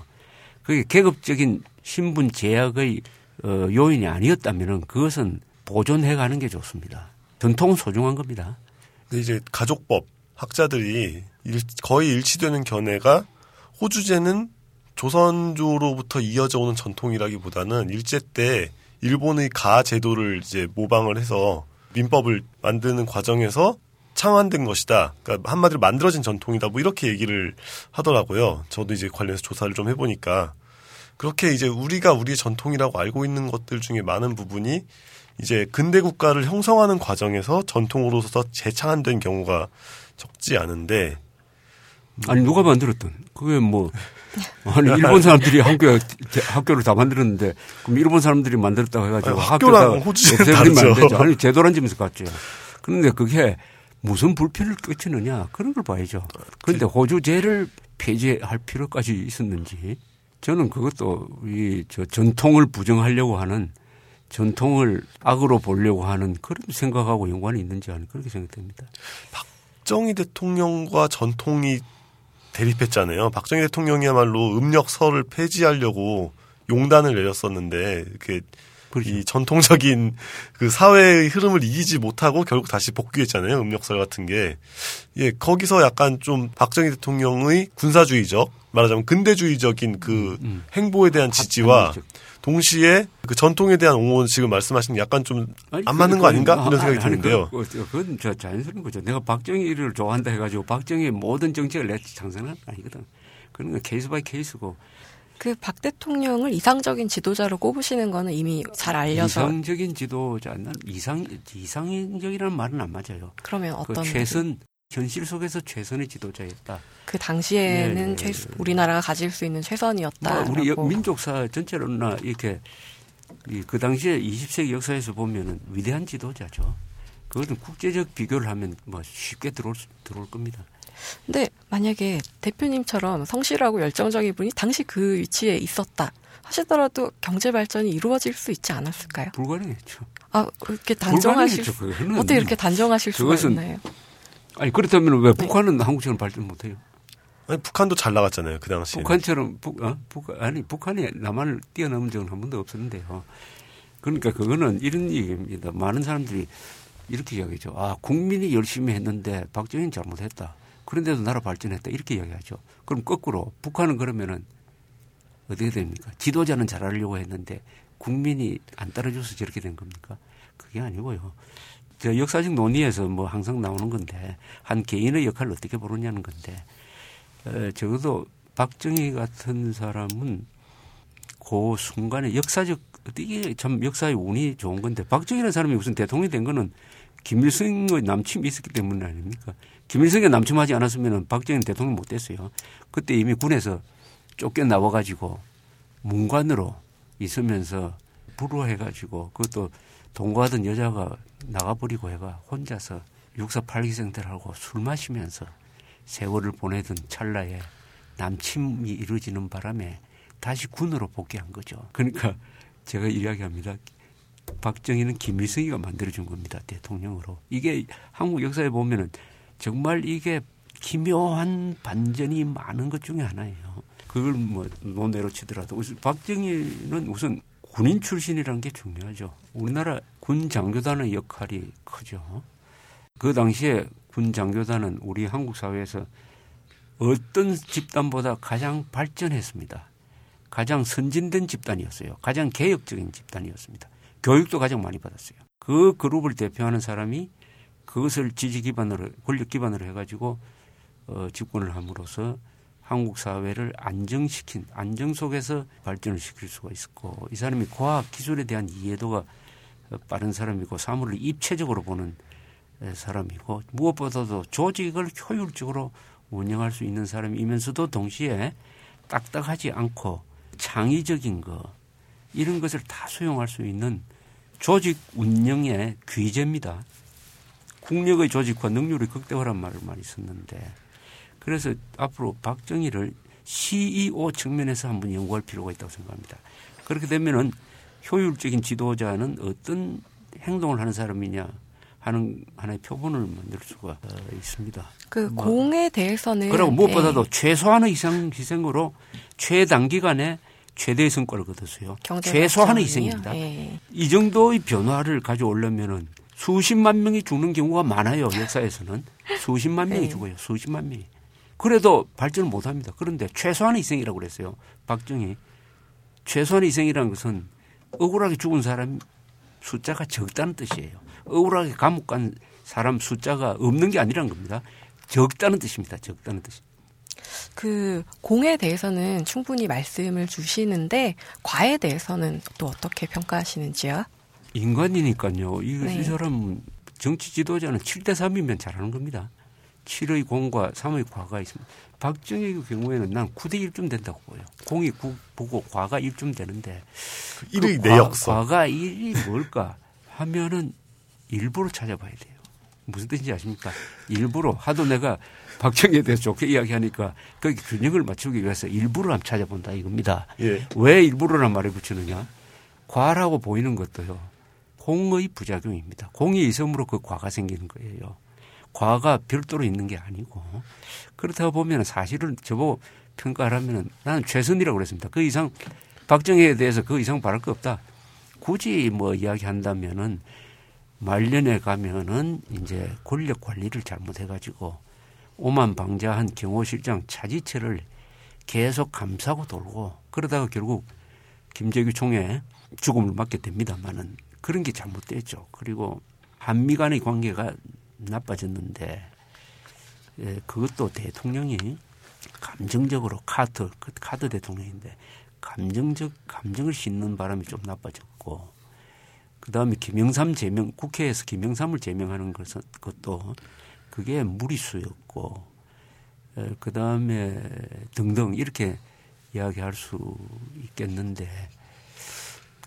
그게 계급적인 신분 제약의 어, 요인이 아니었다면은 그것은 보존해 가는 게 좋습니다. 전통은 소중한 겁니다. 근데 이제 가족법 학자들이 일- 거의 일치되는 견해가 호주제는 조선조로부터 이어져 오는 전통이라기보다는 일제 때 일본의 가 제도를 이제 모방을 해서 민법을 만드는 과정에서 창안된 것이다. 그러니까 한마디로 만들어진 전통이다. 뭐 이렇게 얘기를 하더라고요. 저도 이제 관련해서 조사를 좀 해보니까 그렇게 이제 우리가 우리의 전통이라고 알고 있는 것들 중에 많은 부분이 이제 근대 국가를 형성하는 과정에서 전통으로서 재창안된 경우가 적지 않은데 아니 누가 만들었던? 그게 뭐 아니 일본 사람들이 학교 학교를 다 만들었는데 그럼 일본 사람들이 만들었다고 해가지고 아니, 학교랑 호주제는 안 다르죠. 아니 제도란 점에서 갔죠. 그런데 그게 무슨 불편을 끼치느냐 그런 걸 봐야죠. 그런데 호주제를 폐지할 필요까지 있었는지 저는 그것도 이 저 전통을 부정하려고 하는 전통을 악으로 보려고 하는 그런 생각하고 연관이 있는지 하는 그렇게 생각됩니다. 박정희 대통령과 전통이 대립했잖아요. 박정희 대통령이야말로 음력설을 폐지하려고 용단을 내렸었는데 이렇게 그렇죠. 이 전통적인 *laughs* 그 사회의 흐름을 이기지 못하고 결국 다시 복귀했잖아요. 음력설 같은 게. 예, 거기서 약간 좀 박정희 대통령의 군사주의적, 말하자면 근대주의적인 그 음. 행보에 대한 지지와 합리적. 동시에 그 전통에 대한 옹호는 지금 말씀하신 약간 좀 아니, 안 그- 맞는 거 아닌가? 그- 이런 생각이 아니, 드는데요. 그- 그- 그건 저 자연스러운 거죠. 내가 박정희를 좋아한다 해가지고 박정희의 모든 정책을 내 찬성은 아니거든. 그런 건 case by case고 그 박 대통령을 이상적인 지도자로 꼽으시는 거는 이미 잘 알려져. 이상적인 지도자는 이상 이상적이라는 말은 안 맞아요. 그러면 그 어떤 최선 현실 속에서 최선의 지도자였다. 그 당시에는 네, 네, 최- 네. 우리나라가 가질 수 있는 최선이었다. 뭐 우리 여- 민족사 전체로나 이렇게 이그 당시에 20세기 역사에서 보면은 위대한 지도자죠. 그것은 국제적 비교를 하면 뭐 쉽게 들어올 수- 들어올 겁니다. 근데 만약에 대표님처럼 성실하고 열정적인 분이 당시 그 위치에 있었다 하시더라도 경제 발전이 이루어질 수 있지 않았을까요? 불가능했죠. 아 그렇게 단정하실 불가능했죠. 수, 어떻게 이렇게 단정하실 수가 있나요? 아니 그렇다면 왜 북한은 한국처럼 발전 못해요? 아니, 북한도 잘 나갔잖아요. 그 당시에. 북한처럼 북, 어? 북 아니 북한이 남한을 뛰어넘은 적은 한 번도 없었는데요. 그러니까 그거는 이런 얘기입니다. 많은 사람들이 이렇게 이야기하죠. 아 국민이 열심히 했는데 박정희는 잘못했다. 그런데도 나라 발전했다 이렇게 이야기하죠. 그럼 거꾸로 북한은 그러면은 어떻게 됩니까? 지도자는 잘하려고 했는데 국민이 안 따라줘서 저렇게 된 겁니까? 그게 아니고요. 저 역사적 논의에서 뭐 항상 나오는 건데 한 개인의 역할을 어떻게 보느냐는 건데 어, 적어도 박정희 같은 사람은 그 순간에 역사적 이게 참 역사의 운이 좋은 건데 박정희라는 사람이 무슨 대통령이 된 거는 김일성의 남침이 있었기 때문 아닙니까? 김일성이 남침하지 않았으면 박정희는 대통령 못 됐어요. 그때 이미 군에서 쫓겨 나와 가지고 문관으로 있으면서 불우해 가지고 그것도 동거하던 여자가 나가버리고 해가 혼자서 육사 팔기생들하고 술 마시면서 세월을 보내던 찰나에 남침이 이루어지는 바람에 다시 군으로 복귀한 거죠. 그러니까 제가 이야기합니다. 박정희는 김일성이가 만들어준 겁니다. 대통령으로. 이게 한국 역사에 보면은 정말 이게 기묘한 반전이 많은 것 중에 하나예요. 그걸 뭐 논외로 치더라도 박정희는 우선 군인 출신이라는 게 중요하죠. 우리나라 군 장교단의 역할이 크죠. 그 당시에 군 장교단은 우리 한국 사회에서 어떤 집단보다 가장 발전했습니다. 가장 선진된 집단이었어요. 가장 개혁적인 집단이었습니다. 교육도 가장 많이 받았어요. 그 그룹을 대표하는 사람이 그것을 지지 기반으로 권력 기반으로 해가지고 어, 집권을 함으로써 한국 사회를 안정시킨 안정 속에서 발전을 시킬 수가 있었고 이 사람이 과학 기술에 대한 이해도가 어, 빠른 사람이고 사물을 입체적으로 보는 에, 사람이고 무엇보다도 조직을 효율적으로 운영할 수 있는 사람이면서도 동시에 딱딱하지 않고 창의적인 거 이런 것을 다 수용할 수 있는 조직 운영의 귀재입니다. 국력의 조직화 능률이 극대화란 말을 많이 썼는데 그래서 앞으로 박정희를 CEO 측면에서 한번 연구할 필요가 있다고 생각합니다. 그렇게 되면은 효율적인 지도자는 어떤 행동을 하는 사람이냐 하는 하나의 표본을 만들 수가 어, 있습니다. 그 뭐, 공에 대해서는 그리고 무엇보다도 네, 최소한의 이상 희생으로 최단기간에 최대의 성과를 거뒀어요. 최소한의? 희생입니다. 예. 이 정도의 변화를 가져오려면은 수십만 명이 죽는 경우가 많아요. 역사에서는 수십만 명이 네. 죽어요. 수십만 명이. 그래도 발전을 못 합니다. 그런데 최소한의 희생이라고 그랬어요. 박정희. 최소한의 희생이라는 것은 억울하게 죽은 사람 숫자가 적다는 뜻이에요. 억울하게 감옥 간 사람 숫자가 없는 게 아니라는 겁니다. 적다는 뜻입니다. 적다는 뜻. 그 공에 대해서는 충분히 말씀을 주시는데 과에 대해서는 또 어떻게 평가하시는지요? 인간이니까요. 이, 네. 이 사람 정치 지도자는 7대 3이면 잘하는 겁니다. 7의 공과 3의 과가 있습니다. 박정희 경우에는 난 9대 1쯤 된다고 보여. 공이 9 보고 과가 1쯤 되는데 그 1의 그 내역서. 과, 과가 1이 뭘까 하면은 일부러 찾아봐야 돼요. 무슨 뜻인지 아십니까? 일부러 하도 내가 박정희에 대해서 좋게 이야기하니까 거기 균형을 맞추기 위해서 일부러 한번 찾아본다 이겁니다. 예. 왜 일부러란 말을 붙이느냐? 과라고 보이는 것도요. 공의 부작용입니다. 공이 있음으로 그 과가 생기는 거예요. 과가 별도로 있는 게 아니고 그렇다고 보면 사실은 저보고 평가를 하면은 나는 최선이라고 그랬습니다. 그 이상 박정희에 대해서 그 이상 바랄 거 없다. 굳이 뭐 이야기한다면은 말년에 가면은 이제 권력 관리를 잘못해가지고 오만 방자한 경호실장 차지체를 계속 감싸고 돌고 그러다가 결국 김재규 총회 죽음을 맞게 됩니다만은 그런 게 잘못됐죠. 그리고 한미 간의 관계가 나빠졌는데 예, 그것도 대통령이 감정적으로 카드 그 카드 대통령인데 감정적 감정을 싣는 바람이 좀 나빠졌고 그다음에 김영삼 제명 국회에서 김영삼을 제명하는 것은 것도 그게 무리수였고 에, 그다음에 등등 이렇게 이야기할 수 있겠는데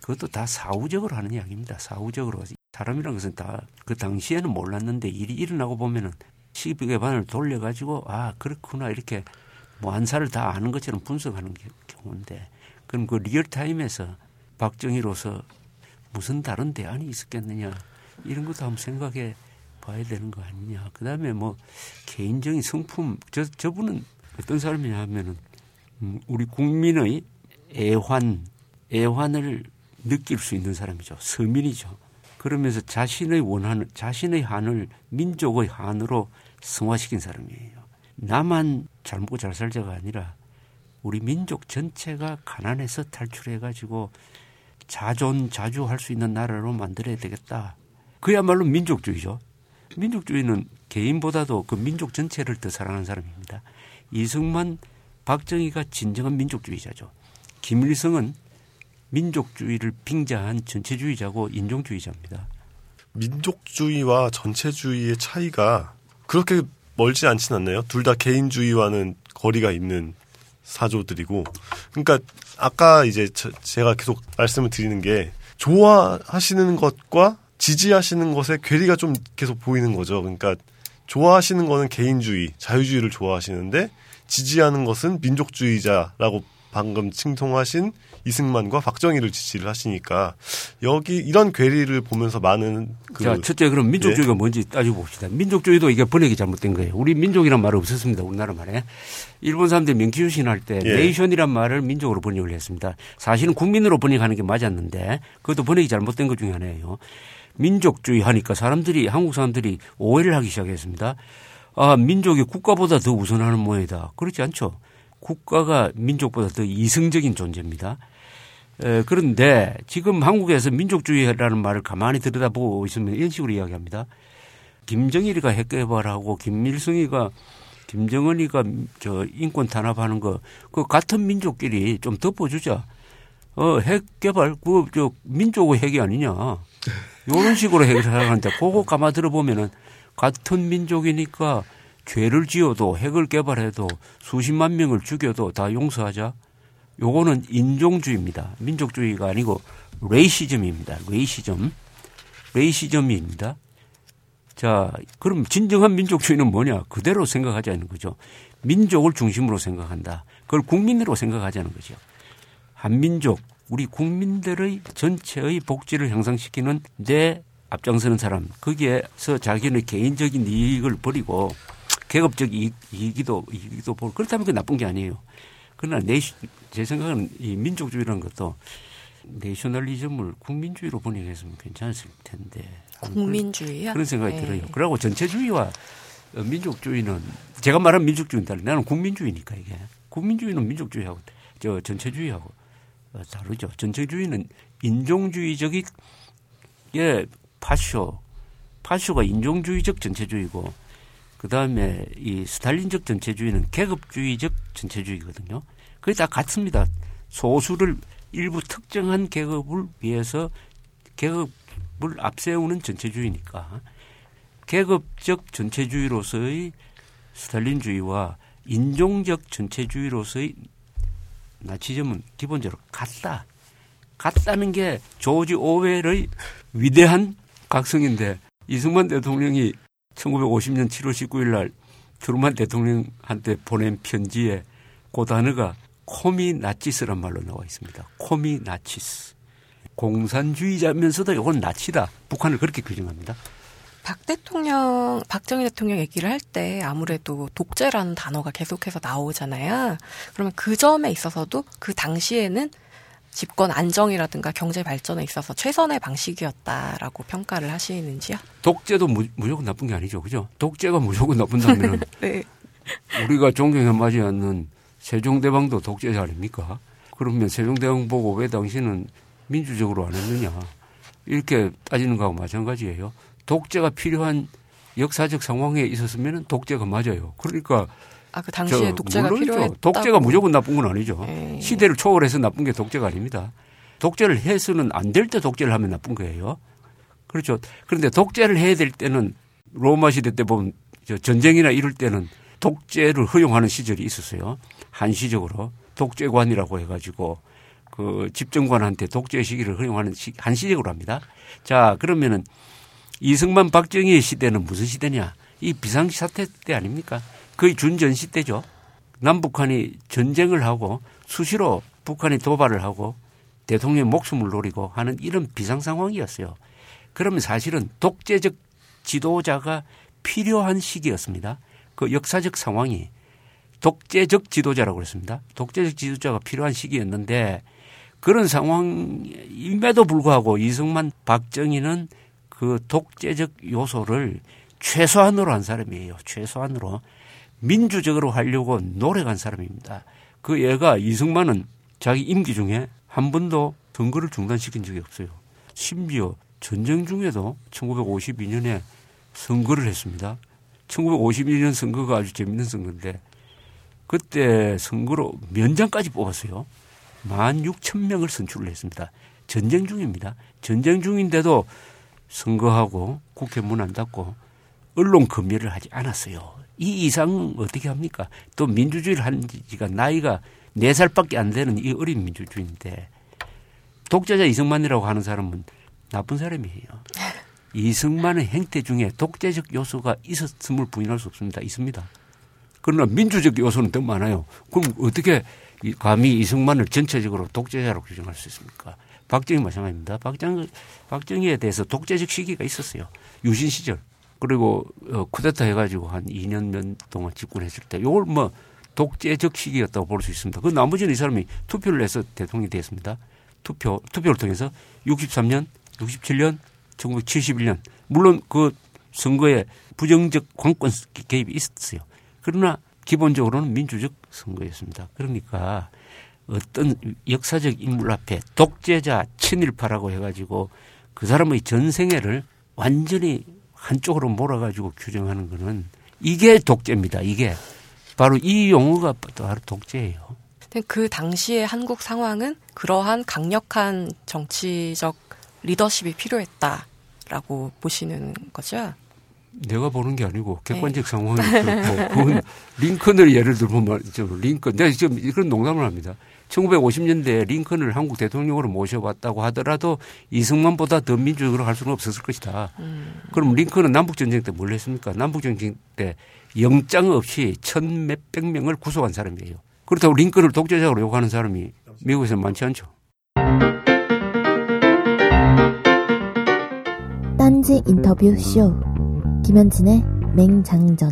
그것도 다 사후적으로 하는 이야기입니다. 사후적으로 사람이라는 것은 다 그 당시에는 몰랐는데 일이 일어나고 보면은 시비의 반을 돌려가지고 아 그렇구나 이렇게 뭐 안사를 다 아는 것처럼 분석하는 게- 경우인데 그럼 그 리얼타임에서 박정희로서 무슨 다른 대안이 있었겠느냐 이런 것도 한번 생각해 봐야 되는 거 아니냐. 그 다음에 뭐 개인적인 성품 저 저분은 어떤 사람이냐 하면은 음, 우리 국민의 애환 애환을 느낄 수 있는 사람이죠. 서민이죠. 그러면서 자신의 원한, 자신의 한을 민족의 한으로 승화시킨 사람이에요. 나만 잘 먹고 잘 살자가 아니라 우리 민족 전체가 가난해서 탈출해가지고 자존, 자주할 수 있는 나라로 만들어야 되겠다. 그야말로 민족주의죠. 민족주의는 개인보다도 그 민족 전체를 더 사랑하는 사람입니다. 이승만, 박정희가 진정한 민족주의자죠. 김일성은 민족주의를 빙자한 전체주의자고 인종주의자입니다. 민족주의와 전체주의의 차이가 그렇게 멀지 않진 않나요? 둘 다 개인주의와는 거리가 있는 사조들이고. 그러니까 아까 이제 저- 제가 계속 말씀을 드리는 게 좋아하시는 것과 지지하시는 것의 괴리가 좀 계속 보이는 거죠. 그러니까 좋아하시는 거는 개인주의, 자유주의를 좋아하시는데 지지하는 것은 민족주의자라고 방금 칭송하신 이승만과 박정희를 지지를 하시니까 여기 이런 괴리를 보면서 많은 그 자, 첫째 그럼 민족주의가 뭔지 따지고 봅시다. 민족주의도 이게 번역이 잘못된 거예요. 우리 민족이란 말은 없었습니다. 우리나라 말에. 일본 사람들이 명키유신 할때 예. 네이션이란 말을 민족으로 번역을 했습니다. 사실은 국민으로 번역하는 게 맞았는데 그것도 번역이 잘못된 것 중에 하나예요. 민족주의 하니까 사람들이 한국 사람들이 오해를 하기 시작했습니다. 아, 민족이 국가보다 더 우선하는 모양이다. 그렇지 않죠. 국가가 민족보다 더 이성적인 존재입니다. 에, 그런데 지금 한국에서 민족주의라는 말을 가만히 들여다보고 있으면 이런 식으로 이야기합니다. 김정일이가 핵 개발하고 김일성이가 김정은이가 저 인권 탄압하는 거 그 같은 민족끼리 좀 덮어주자. 어, 핵 개발 그저 민족의 핵이 아니냐. 이런 식으로 생각하는데 그거 가만 들어보면은 같은 민족이니까 죄를 지어도 핵을 개발해도 수십만 명을 죽여도 다 용서하자. 요거는 인종주의입니다. 민족주의가 아니고 racism입니다. racism. racism입니다. 자, 그럼 진정한 민족주의는 뭐냐? 그대로 생각하자는 거죠. 민족을 중심으로 생각한다. 그걸 국민으로 생각하자는 거죠. 한민족, 우리 국민들의 전체의 복지를 향상시키는 내 앞장서는 사람, 거기에서 자기의 개인적인 이익을 버리고 계급적 이익, 이익도, 이익도 보고 그렇다면 그 나쁜 게 아니에요. 그러나 내, 제 생각은 이 민족주의라는 것도 내셔널리즘을 국민주의로 번역했으면 괜찮았을 텐데. 국민주의요? 그런 생각이 네. 들어요. 그리고 전체주의와 어, 민족주의는 제가 말한 민족주의는 달리 나는 국민주의니까 이게 국민주의는 민족주의하고 저 전체주의하고 어, 다르죠. 전체주의는 인종주의적인 게 파쇼, 파쇼가 인종주의적 전체주의고 그 다음에 이 스탈린적 전체주의는 계급주의적 전체주의거든요. 그게 다 같습니다. 소수를 일부 특정한 계급을 위해서 계급을 앞세우는 전체주의니까 계급적 전체주의로서의 스탈린주의와 인종적 전체주의로서의 나치즘은 기본적으로 같다. 같다는 게 조지 오웰의 위대한 각성인데 이승만 대통령이 1950년 7월 19일 날 트루만 대통령한테 보낸 편지에 그 단어가 코미 나치스란 말로 나와 있습니다. 코미 나치스. 공산주의자면서도 이건 나치다. 북한을 그렇게 규정합니다. 박 대통령, 박정희 대통령 얘기를 할 때 아무래도 독재라는 단어가 계속해서 나오잖아요. 그러면 그 점에 있어서도 그 당시에는 집권 안정이라든가 경제 발전에 있어서 최선의 방식이었다라고 평가를 하시는지요? 독재도 무, 무조건 나쁜 게 아니죠. 그죠? 독재가 무조건 나쁜다면 *laughs* 네. 우리가 존경해 마지 않는 세종대왕도 독재자 아닙니까? 그러면 세종대왕 보고 왜 당신은 민주적으로 안 했느냐? 이렇게 따지는 거하고 마찬가지예요. 독재가 필요한 역사적 상황에 있었으면 독재가 맞아요. 그러니까 아, 그 당시에 저, 독재가. 필요했다. 독재가 무조건 나쁜 건 아니죠. 네. 시대를 초월해서 나쁜 게 독재가 아닙니다. 독재를 해서는 안 될 때 독재를 하면 나쁜 거예요. 그렇죠. 그런데 독재를 해야 될 때는 로마 시대 때 보면 저 전쟁이나 이럴 때는 독재를 허용하는 시절이 있었어요. 한시적으로 독재관이라고 해가지고 그 집정관한테 독재 시기를 허용하는 시, 한시적으로 합니다. 자 그러면은 이승만 박정희의 시대는 무슨 시대냐? 이 비상사태 때 아닙니까? 거의 준전시 때죠. 남북한이 전쟁을 하고 수시로 북한이 도발을 하고 대통령의 목숨을 노리고 하는 이런 비상 상황이었어요. 그러면 사실은 독재적 지도자가 필요한 시기였습니다. 그 역사적 상황이 독재적 지도자라고 그랬습니다. 독재적 지도자가 필요한 시기였는데 그런 상황임에도 불구하고 이승만 박정희는 그 독재적 요소를 최소한으로 한 사람이에요. 최소한으로. 민주적으로 하려고 노력한 사람입니다. 그 얘가 이승만은 자기 임기 중에 한 번도 선거를 중단시킨 적이 없어요. 심지어 전쟁 중에도 1952년에 선거를 했습니다. 1952년 선거가 아주 재밌는 선거인데 그때 선거로 면장까지 뽑았어요. 16,000명을 선출을 했습니다. 전쟁 중입니다. 전쟁 중인데도 선거하고 국회 문 안 닫고 언론 검열을 하지 않았어요. 이 이상 어떻게 합니까? 또 민주주의를 한 지가 나이가 4살밖에 안 되는 이 어린 민주주의인데 독재자 이승만이라고 하는 사람은 나쁜 사람이에요. *laughs* 이승만의 행태 중에 독재적 요소가 있었음을 부인할 수 없습니다. 있습니다. 그러나 민주적 요소는 더 많아요. 그럼 어떻게 감히 이승만을 전체적으로 독재자로 규정할 수 있습니까? 박정희 마찬가지입니다. 박정, 박정희에 대해서 독재적 시기가 있었어요. 유신 시절. 그리고 어, 쿠데타 해가지고 한 2년 면 동안 집권했을 때 요걸 뭐 독재적 시기였다고 볼 수 있습니다. 그 나머지는 이 사람이 투표를 해서 대통령이 됐습니다. 투표, 투표를 통해서 63년, 67년, 1971년. 물론 그 선거에 부정적 관권 개입이 있었어요. 그러나 기본적으로는 민주적 선거였습니다. 그러니까 어떤 역사적 인물 앞에 독재자 친일파라고 해가지고 그 사람의 전생애를 완전히 한쪽으로 몰아가지고 규정하는 거는 이게 독재입니다. 이게 바로 이 용어가 바로 독재예요. 그 당시의 한국 상황은 그러한 강력한 정치적 리더십이 필요했다라고 보시는 거죠? 내가 보는 게 아니고 객관적 네. 상황이 *laughs* 그렇고 그건 링컨을 예를 들면. 링컨. 내가 지금 그런 농담을 합니다. 1950년대에 링컨을 한국 대통령으로 모셔봤다고 하더라도 이승만보다 더 민주적으로 할 수는 없었을 것이다. 음. 그럼 링컨은 남북전쟁 때 뭘 했습니까? 남북전쟁 때 영장 없이 천 몇백 명을 구속한 사람이에요. 그렇다고 링컨을 독재자로 욕하는 사람이 미국에서 많지 않죠. 딴지 인터뷰 쇼 김현진의 맹장전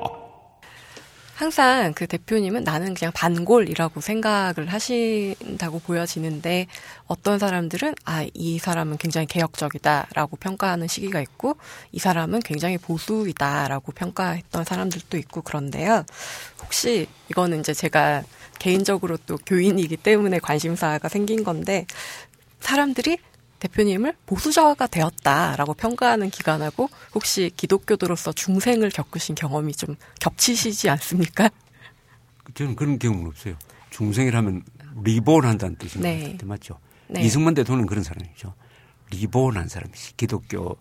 항상 그 대표님은 나는 그냥 반골이라고 생각을 하신다고 보여지는데 어떤 사람들은 아, 이 사람은 굉장히 개혁적이다라고 평가하는 시기가 있고 이 사람은 굉장히 보수이다라고 평가했던 사람들도 있고 그런데요. 혹시 이거는 이제 제가 개인적으로 또 교인이기 때문에 관심사가 생긴 건데 사람들이 대표님을 보수자가 되었다라고 평가하는 기간하고 혹시 기독교도로서 중생을 겪으신 경험이 좀 겹치시지 않습니까? 저는 그런 경험은 없어요. 중생이라면 리본한다는 뜻인 네. 것 같은데 맞죠? 네. 이승만 대통령은 그런 사람이죠. 리본한 사람이지. 기독교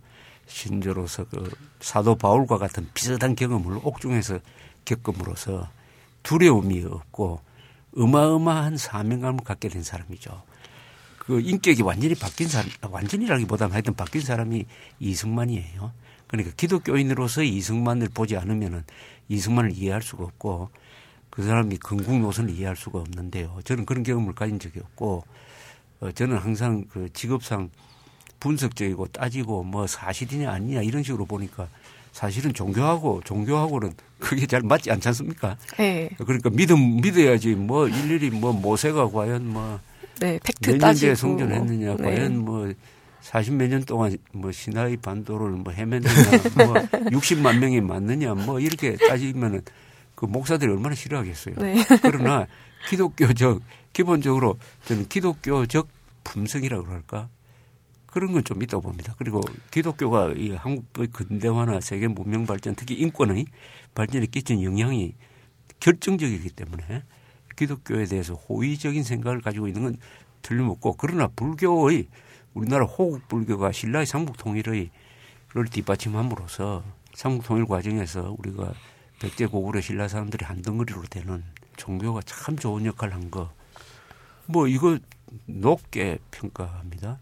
신조로서 그 사도 바울과 같은 비슷한 경험을 옥중에서 겪음으로써 두려움이 없고 어마어마한 사명감을 갖게 된 사람이죠. 그 인격이 완전히 바뀐 사람, 완전히라기보다는 하여튼 바뀐 사람이 이승만이에요. 그러니까 기독교인으로서 이승만을 보지 않으면은 이승만을 이해할 수가 없고 그 사람이 건국 노선을 이해할 수가 없는데요. 저는 그런 경험을 가진 적이 없고 어, 저는 항상 그 직업상 분석적이고 따지고 뭐 사실이냐 아니냐 이런 식으로 보니까 사실은 종교하고 종교하고는 그게 잘 맞지 않지 않습니까? 네. 그러니까 믿음 믿어야지 뭐 일일이 뭐 모세가 과연 뭐 네, 팩트 몇 따지고. 년째 성전했느냐, 네. 과연 뭐 40몇 년 동안 뭐 시나이 반도를 뭐 헤맸느냐, 뭐 *laughs* 60만 명이 맞느냐, 뭐 이렇게 따지면은 그 목사들이 얼마나 싫어하겠어요. 네. 그러나 기독교적 기본적으로 저는 기독교적 품성이라고 그럴까 그런 건 좀 있다고 봅니다. 그리고 기독교가 이 한국의 근대화나 세계 문명 발전, 특히 인권의 발전에 끼친 영향이 결정적이기 때문에 기독교에 대해서 호의적인 생각을 가지고 있는 건 틀림없고 그러나 불교의 우리나라 호국 불교가 신라의 삼국 통일의 를 뒷받침함으로써 삼국 통일 과정에서 우리가 백제 고구려 신라 사람들이 한 덩어리로 되는 종교가 참 좋은 역할을 한 거. 뭐 이거 높게 평가합니다.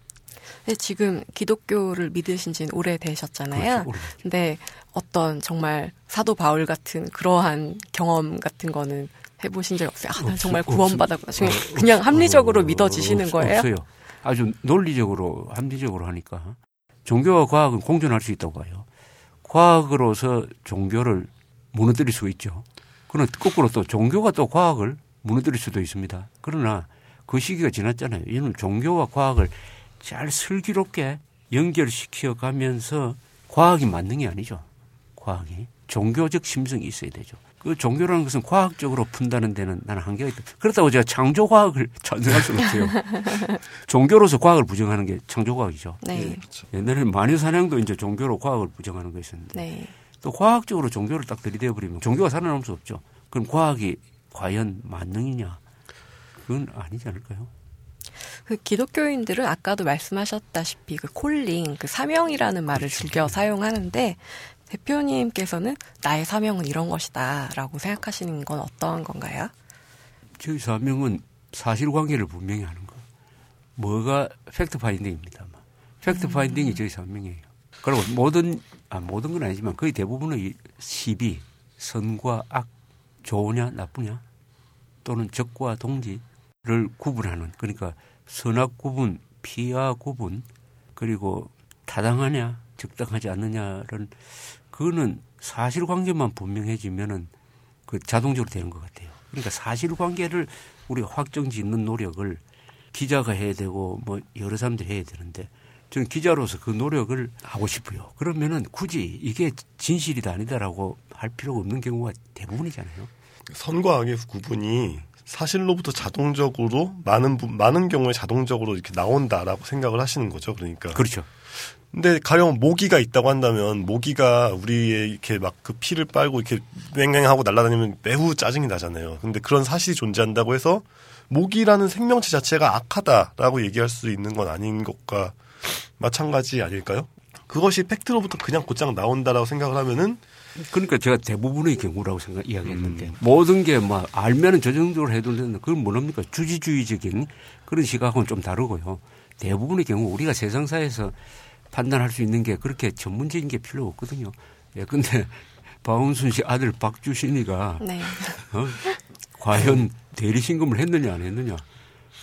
네, 지금 기독교를 믿으신 지는 오래되셨잖아요. 오래됐죠. 근데 어떤 정말 사도 바울 같은 그러한 경험 같은 거는 해보신 적 없어요? 아, 난 없- 정말. 지금 어, 그냥 없- 합리적으로 어, 믿어지시는 없- 거예요? 없어요. 아주 논리적으로 합리적으로 하니까 종교와 과학은 공존할 수 있다고 봐요. 과학으로서 종교를 무너뜨릴 수 있죠. 그러나 거꾸로 또 종교가 또 과학을 무너뜨릴 수도 있습니다. 그러나 그 시기가 지났잖아요. 이는 종교와 과학을 잘 슬기롭게 연결시켜 가면서 과학이 만능이 아니죠. 과학이. 종교적 심성이 있어야 되죠. 그 종교라는 것은 과학적으로 푼다는 데는 나는 한계가 있다. 그렇다고 제가 창조과학을 *laughs* 찬성할 수는 없어요. 종교로서 과학을 부정하는 게 창조과학이죠. 네. 옛날에는 마녀사냥도 이제 종교로 과학을 부정하는 것이었는데 네. 또 과학적으로 종교를 딱 들이대어 버리면 종교가 살아남을 수 없죠. 그럼 과학이 과연 만능이냐? 그건 아니지 않을까요? 그 기독교인들은 아까도 말씀하셨다시피 그 콜링, 그 사명이라는 말을 즐겨 사용하는데 대표님께서는 나의 사명은 이런 것이다라고 생각하시는 건 어떠한 건가요? 저희 사명은 사실관계를 분명히 하는 거. 뭐가 fact finding입니다. fact finding이 저희 사명이에요. 그리고 모든 아 모든 건 아니지만 거의 대부분의 시비, 선과 악, 좋으냐 나쁘냐 또는 적과 동지를 구분하는 그러니까 선악 구분, 피아 구분 그리고 타당하냐 적당하지 않느냐는 그거는 사실관계만 분명해지면은 그 자동적으로 되는 것 같아요. 그러니까 사실관계를 우리 확정 짓는 노력을 기자가 해야 되고 뭐 여러 사람들이 해야 되는데 저는 기자로서 그 노력을 하고 싶어요. 그러면은 굳이 이게 진실이다 아니다라고 할 필요가 없는 경우가 대부분이잖아요. 선과 악의 구분이 사실로부터 자동적으로 많은 부- 많은 경우에 자동적으로 이렇게 나온다라고 생각을 하시는 거죠. 그러니까. 그렇죠. 근데 가령 모기가 있다고 한다면 모기가 우리의 이렇게 막 그 피를 빨고 이렇게 맹맹하고 날아다니면 매우 짜증이 나잖아요. 근데 그런 사실이 존재한다고 해서 모기라는 생명체 자체가 악하다라고 얘기할 수 있는 건 아닌 것과 마찬가지 아닐까요? 그것이 팩트로부터 그냥 곧장 나온다라고 생각을 하면은 그러니까 제가 대부분의 경우라고 생각 이야기했는데 음. 모든 게 막 알면은 저 정도로 해도 되는데 그건 뭐랍니까 주지주의적인 그런 시각은 좀 다르고요. 대부분의 경우 우리가 세상사에서 판단할 수 있는 게 그렇게 전문적인 게 필요 없거든요. 예, 근데 *laughs* 박원순 씨 아들 박주신이가 네. *laughs* 어? 과연 대리 신금을 했느냐 안 했느냐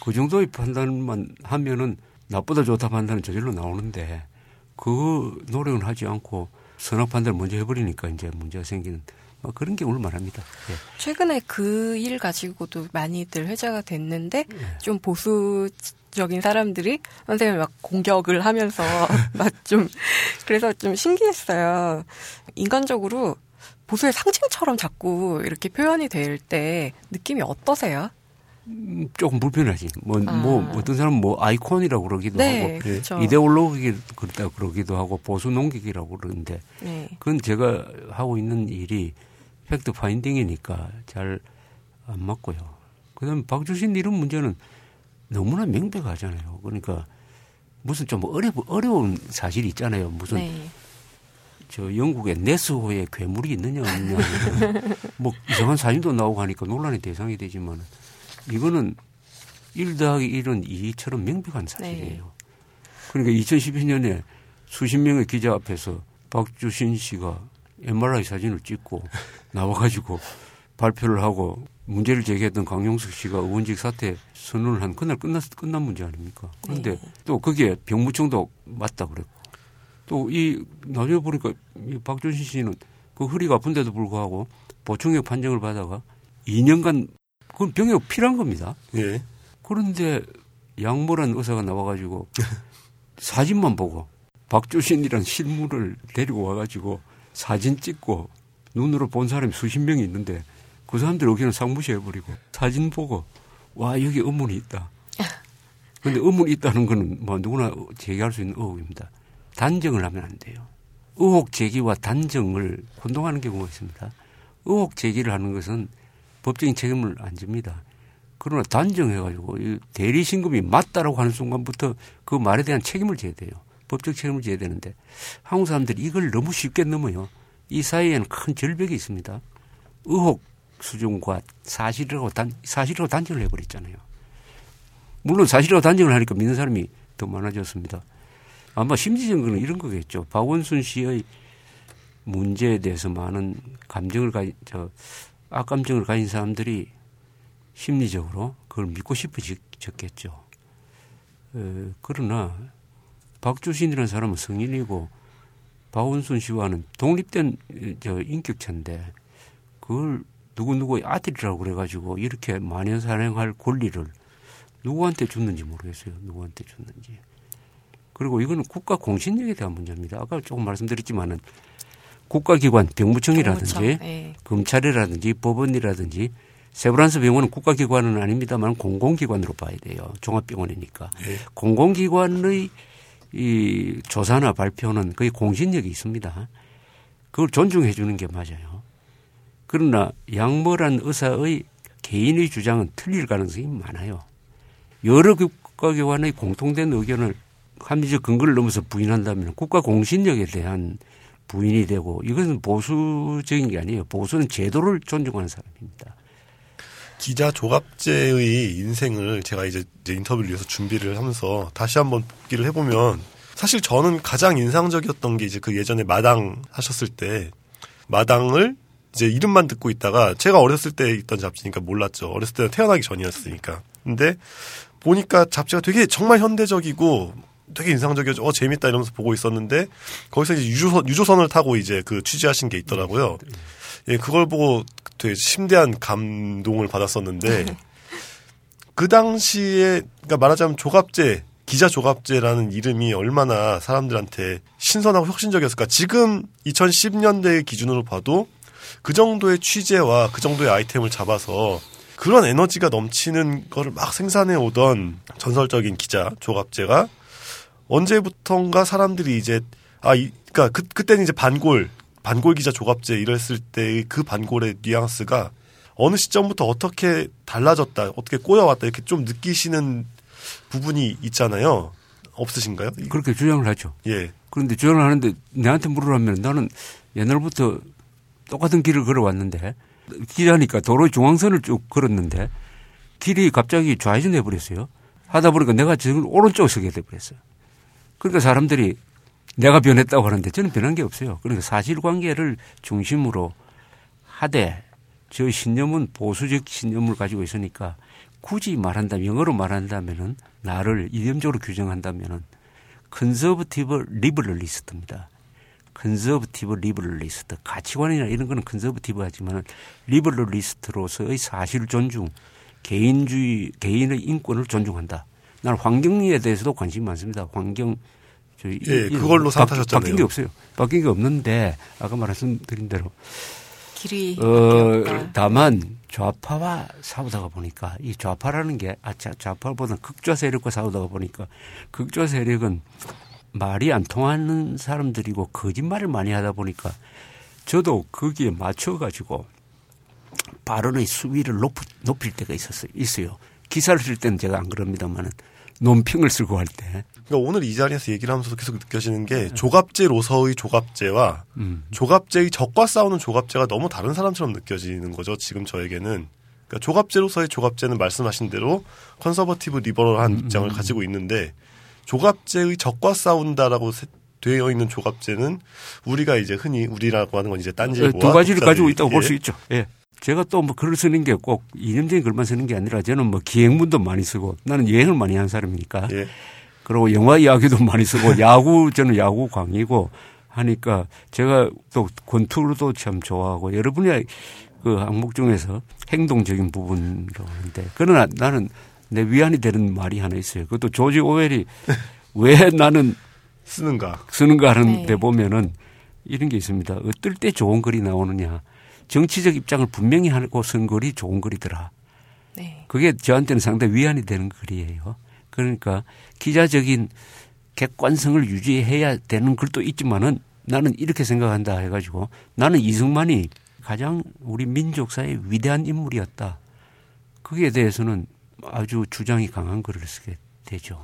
그 정도의 판단만 하면은 나쁘다 좋다 판단은 저절로 나오는데 그 노력은 하지 않고 선악 판단을 먼저 해버리니까 이제 문제가 생기는 뭐 그런 경우를 말합니다. 예. 최근에 그 일 가지고도 많이들 회자가 됐는데 네. 좀 보수 적인 사람들이 선생님을 막 공격을 하면서 *laughs* 막 좀 그래서 좀 신기했어요. 인간적으로 보수의 상징처럼 자꾸 이렇게 표현이 될 때 느낌이 어떠세요? 음, 조금 불편하지. 뭐, 아. 뭐 어떤 사람은 뭐 아이콘이라고 그러기도 네, 하고 그렇죠. 이데올로기 그렇다 그러기도 하고 보수 농객이라고 그러는데 네. 그건 제가 하고 있는 일이 팩트 파인딩이니까 잘 안 맞고요. 그다음에 박주신 이런 문제는 너무나 명백하잖아요. 그러니까 무슨 좀 어려 어려운 사실이 있잖아요. 무슨 네. 저 영국에 네스호에 괴물이 있느냐 없느냐 *laughs* 뭐 이상한 사진도 나오고 하니까 논란의 대상이 되지만 이거는 1 더하기 1은 2처럼 명백한 사실이에요. 그러니까 2012년에 수십 명의 기자 앞에서 박주신 씨가 MRI 사진을 찍고 나와가지고 발표를 하고 문제를 제기했던 강용석 씨가 의원직 사퇴 선언을 한 그날 끝났, 끝난 문제 아닙니까? 그런데 또 그게 병무청도 맞다 그랬고 또 이 나중에 보니까 이 박준신 씨는 그 허리가 아픈데도 불구하고 보충역 판정을 받아가 2년간 그건 병역 필요한 겁니다. 예. 그런데 양모란 의사가 나와가지고 *laughs* 사진만 보고 박조신이란 실물을 데리고 와가지고 사진 찍고 눈으로 본 사람이 수십 명이 있는데 그 사람들 여기는 상무시해버리고 사진 보고 와 여기 의문이 있다. *laughs* 근데 의문이 있다는 거는 뭐 누구나 제기할 수 있는 의혹입니다. 단정을 하면 안 돼요. 의혹 제기와 단정을 혼동하는 경우가 있습니다. 의혹 제기를 하는 것은 법적인 책임을 안 집니다. 그러나 단정해가지고 이 대리 신금이 맞다라고 하는 순간부터 그 말에 대한 책임을 져야 돼요. 법적 책임을 져야 되는데 한국 사람들이 이걸 너무 쉽게 넘어요. 이 사이에는 큰 절벽이 있습니다. 의혹 수준과 사실이라고 단, 사실이라고 단정을 해버렸잖아요. 물론 사실이라고 단정을 하니까 믿는 사람이 더 많아졌습니다. 아마 심리적으로는 이런 거겠죠. 박원순 씨의 문제에 대해서 많은 감정을 가진, 저, 악감정을 가진 사람들이 심리적으로 그걸 믿고 싶어졌겠죠. 에, 그러나 박주신이라는 사람은 성인이고 박원순 씨와는 독립된 저 인격체인데 그걸 누구누구의 아들이라고 그래가지고 이렇게 만연산행할 권리를 누구한테 줬는지 모르겠어요. 누구한테 줬는지. 그리고 이거는 국가 공신력에 대한 문제입니다. 아까 조금 말씀드렸지만은 국가기관 병무청이라든지 병무청, 네. 검찰이라든지 법원이라든지 세브란스 병원은 국가기관은 아닙니다만 공공기관으로 봐야 돼요. 종합병원이니까. 공공기관의 이 조사나 발표는 거의 공신력이 있습니다. 그걸 존중해 주는 게 맞아요. 그러나 양모란 의사의 개인의 주장은 틀릴 가능성이 많아요. 여러 국가기관의 공통된 의견을 합리적 근거를 넘어서 부인한다면 국가 공신력에 대한 부인이 되고 이것은 보수적인 게 아니에요. 보수는 제도를 존중하는 사람입니다. 기자 조갑제의 인생을 제가 이제 인터뷰를 위해서 준비를 하면서 다시 한번 복기를 해보면 사실 저는 가장 인상적이었던 게 이제 그 예전에 마당 하셨을 때 마당을 이제 이름만 듣고 있다가 제가 어렸을 때 있던 잡지니까 몰랐죠. 어렸을 때는 태어나기 전이었으니까. 근데 보니까 잡지가 되게 정말 현대적이고 되게 인상적이었죠. 어, 재밌다 이러면서 보고 있었는데 거기서 이제 유조선, 유조선을 타고 이제 그 취재하신 게 있더라고요. 예, 그걸 보고 되게 심대한 감동을 받았었는데 그 당시에 그러니까 말하자면 조갑제 기자 조갑제라는 이름이 얼마나 사람들한테 신선하고 혁신적이었을까. 지금 2010년대 기준으로 봐도 그 정도의 취재와 그 정도의 아이템을 잡아서 그런 에너지가 넘치는 거를 막 생산해 오던 전설적인 기자 조갑제가 언제부턴가 사람들이 이제 아, 이, 그니까 그, 그때는 이제 반골, 반골 기자 조갑제 이랬을 때의 그 반골의 뉘앙스가 어느 시점부터 어떻게 달라졌다, 어떻게 꼬여왔다 이렇게 좀 느끼시는 부분이 있잖아요. 없으신가요? 이- 그렇게 주장을 하죠. 예. 그런데 주장을 하는데 내한테 물으라면 나는 옛날부터 똑같은 길을 걸어왔는데 기자니까 도로 중앙선을 쭉 걸었는데 길이 갑자기 좌회전해 버렸어요. 하다 보니까 내가 지금 오른쪽 서게 돼 버렸어요. 그러니까 사람들이 내가 변했다고 하는데 저는 변한 게 없어요. 그러니까 사실관계를 중심으로 하되 저 신념은 보수적 신념을 가지고 있으니까 굳이 말한다면 영어로 말한다면은 나를 이념적으로 규정한다면은 conservative liberalist입니다. conservative liberalist 가치관이나 이런 거는 conservative 하지만 liberalist로서의 사실 존중, 개인주의, 개인의 인권을 존중한다. 나는 환경에 대해서도 관심이 많습니다. 환경 저희 예, 이- 그걸로 바- 사퇴하셨잖아요. 바뀐 게 없어요. 바뀐 게 없는데 아까 말씀드린 대로 길이 어. 다만 좌파와 싸우다가 보니까 이 좌파라는 게 아, 좌- 좌파보다 극좌 세력과 싸우다가 보니까 극좌 세력은 말이 안 통하는 사람들이고 거짓말을 많이 하다 보니까 저도 거기에 맞춰가지고 발언의 수위를 높, 높일 때가 있었어요. 있어요. 기사를 쓸 때는 제가 안 그럽니다만은 논평을 쓰고 할 때. 그러니까 오늘 이 자리에서 얘기를 하면서도 계속 느껴지는 게 조갑제로서의 조갑제와 음. 조갑제의 적과 싸우는 조갑제가 너무 다른 사람처럼 느껴지는 거죠. 지금 저에게는. 그러니까 조갑제로서의 조갑제는 말씀하신 대로 conservative liberal한 음, 입장을 가지고 있는데 조갑제의 적과 싸운다라고 세- 되어 있는 조갑제는 우리가 이제 흔히 우리라고 하는 건 이제 딴지보와 두 가지를 가지고 있다고 볼수 예. 있죠. 예. 제가 또 뭐 글을 쓰는 게 꼭 이념적인 글만 쓰는 게 아니라 저는 뭐 기행문도 많이 쓰고 나는 여행을 많이 하는 사람이니까 예. 그리고 영화 이야기도 많이 쓰고 *laughs* 야구 저는 야구 광이고 하니까 제가 또 권투도 참 좋아하고 여러분이 그 항목 중에서 행동적인 부분으로 하는데 그러나 나는 내 위안이 되는 말이 하나 있어요. 그것도 조지 오웰이 *laughs* 왜 나는 쓰는가. 쓰는가 하는데 네. 보면은 이런 게 있습니다. 어떨 때 좋은 글이 나오느냐. 정치적 입장을 분명히 하고 쓴 글이 좋은 글이더라. 네. 그게 저한테는 상당히 위안이 되는 글이에요. 그러니까 기자적인 객관성을 유지해야 되는 글도 있지만은 나는 이렇게 생각한다 해가지고 나는 이승만이 가장 우리 민족사의 위대한 인물이었다. 거기에 대해서는 아주 주장이 강한 글을 쓰게 되죠.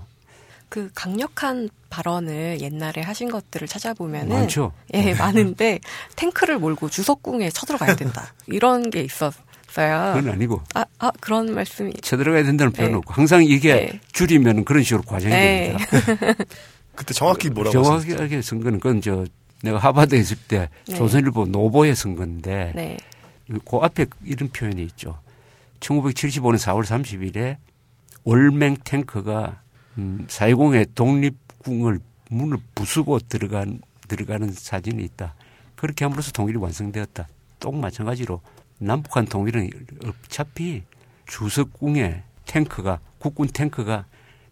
그 강력한 발언을 옛날에 하신 것들을 찾아보면은 많죠. 예, 많은데 탱크를 몰고 주석궁에 쳐들어가야 된다. *laughs* 이런 게 있었어요. 그건 아니고 아, 아 그런 말씀이 쳐들어가야 된다는 표현은 네. 없고 항상 이게 네. 줄이면 그런 식으로 과정이 네. 됩니다. *laughs* 그때 정확히 뭐라고? 정확하게 선거는 그건 저 내가 하버드에 있을 때 네. 조선일보 노보의 선거인데 네. 그 앞에 이런 표현이 있죠. 1975년 4월 30일에 월맹 탱크가 음, 420의 독립궁을 문을 부수고 들어간 들어가는 사진이 있다. 그렇게 함으로써 통일이 완성되었다. 또 마찬가지로 남북한 통일은 어차피 주석궁에 탱크가 국군 탱크가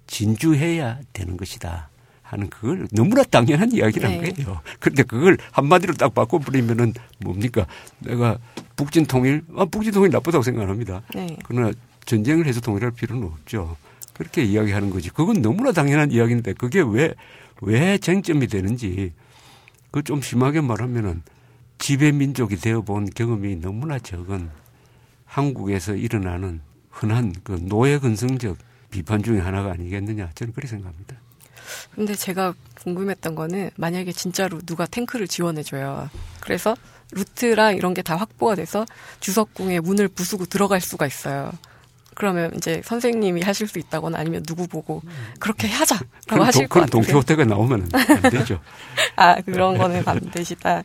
진주해야 되는 것이다. 하는 그걸 너무나 당연한 이야기란 네. 거예요. 그런데 그걸 한마디로 딱 바꿔버리면은 뭡니까? 내가 북진 통일, 아, 북진 통일 나쁘다고 생각 안 합니다. 네. 그러나 전쟁을 해서 통일할 필요는 없죠. 그렇게 이야기하는 거지. 그건 너무나 당연한 이야기인데 그게 왜, 왜 쟁점이 되는지 그 좀 심하게 말하면은 지배 민족이 되어 본 경험이 너무나 적은 한국에서 일어나는 흔한 그 노예 근성적 비판 중에 하나가 아니겠느냐 저는 그렇게 생각합니다. 근데 제가 궁금했던 거는 만약에 진짜로 누가 탱크를 지원해줘요. 그래서 루트랑 이런 게 다 확보가 돼서 주석궁에 문을 부수고 들어갈 수가 있어요. 그러면 이제 선생님이 하실 수 있다거나 아니면 누구 보고 그렇게 하자라고 그럼, 하실 동, 것 그럼 같아요. 동키호테가 나오면 안 되죠. *laughs* 아, 그런 거는 반대시다.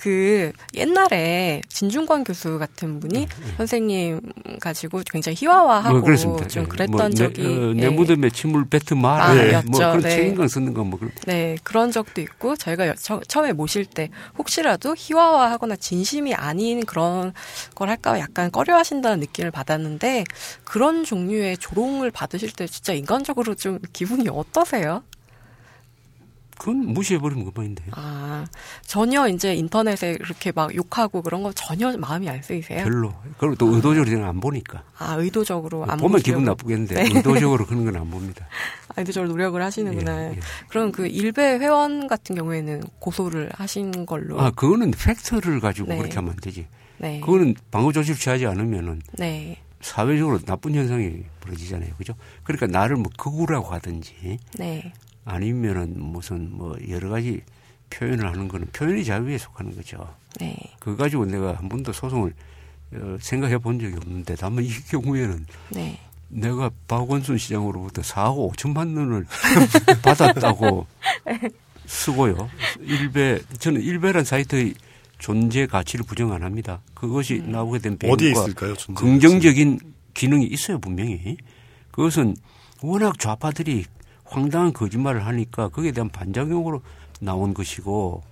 그 옛날에 진중권 교수 같은 분이 선생님 가지고 굉장히 희화화하고 네. 뭐 그렇습니다. 좀 예. 그랬던 뭐 적이 내, 어, 내 예. 무덤에 침을 뱉트 마라. 아, 뭐 였죠. 그런 네. 책임감 쓰는 거뭐 그런 네, 그런 적도 있고 저희가 여- 처, 처음에 모실 때 혹시라도 희화화하거나 진심이 아닌 그런 걸 할까 약간 꺼려하신다는 느낌을 받았는데 그런 종류의 조롱을 받으실 때 진짜 인간적으로 좀 기분이 어떠세요? 그건 무시해버리는 것만인데. 아 전혀 이제 인터넷에 이렇게 막 욕하고 그런 거 전혀 마음이 안 쓰이세요? 별로. 그리고 또 의도적으로 저는 안 보니까. 아 의도적으로 안 보면 보시려고. 기분 나쁘겠는데 네. 의도적으로 그런 건 안 봅니다. 아, 의도적으로 노력을 하시는구나. 예, 예. 그럼 그 일베 회원 같은 경우에는 고소를 하신 걸로. 아 그거는 팩트를 가지고 네. 그렇게 하면 안 되지. 네. 그거는 방어 조치를 취하지 않으면은 네. 사회적으로 나쁜 현상이 벌어지잖아요, 그죠? 그러니까 나를 뭐 극우라고 하든지 네. 아니면은 무슨 뭐 여러 가지 표현을 하는 거는 표현의 자유에 속하는 거죠. 네. 그거 가지고 내가 한 번도 소송을 어, 생각해 본 적이 없는데 다만 이 경우에는 네. 내가 박원순 시장으로부터 4억 5천만 원을 *laughs* 받았다고 쓰고요. 일베 저는 일베란 사이트의 존재 가치를 부정 안 합니다. 그것이 나오게 된 배경과 긍정적인 기능이 있어요 분명히. 그것은 워낙 좌파들이 황당한 거짓말을 하니까 거기에 대한 반작용으로 나온 것이고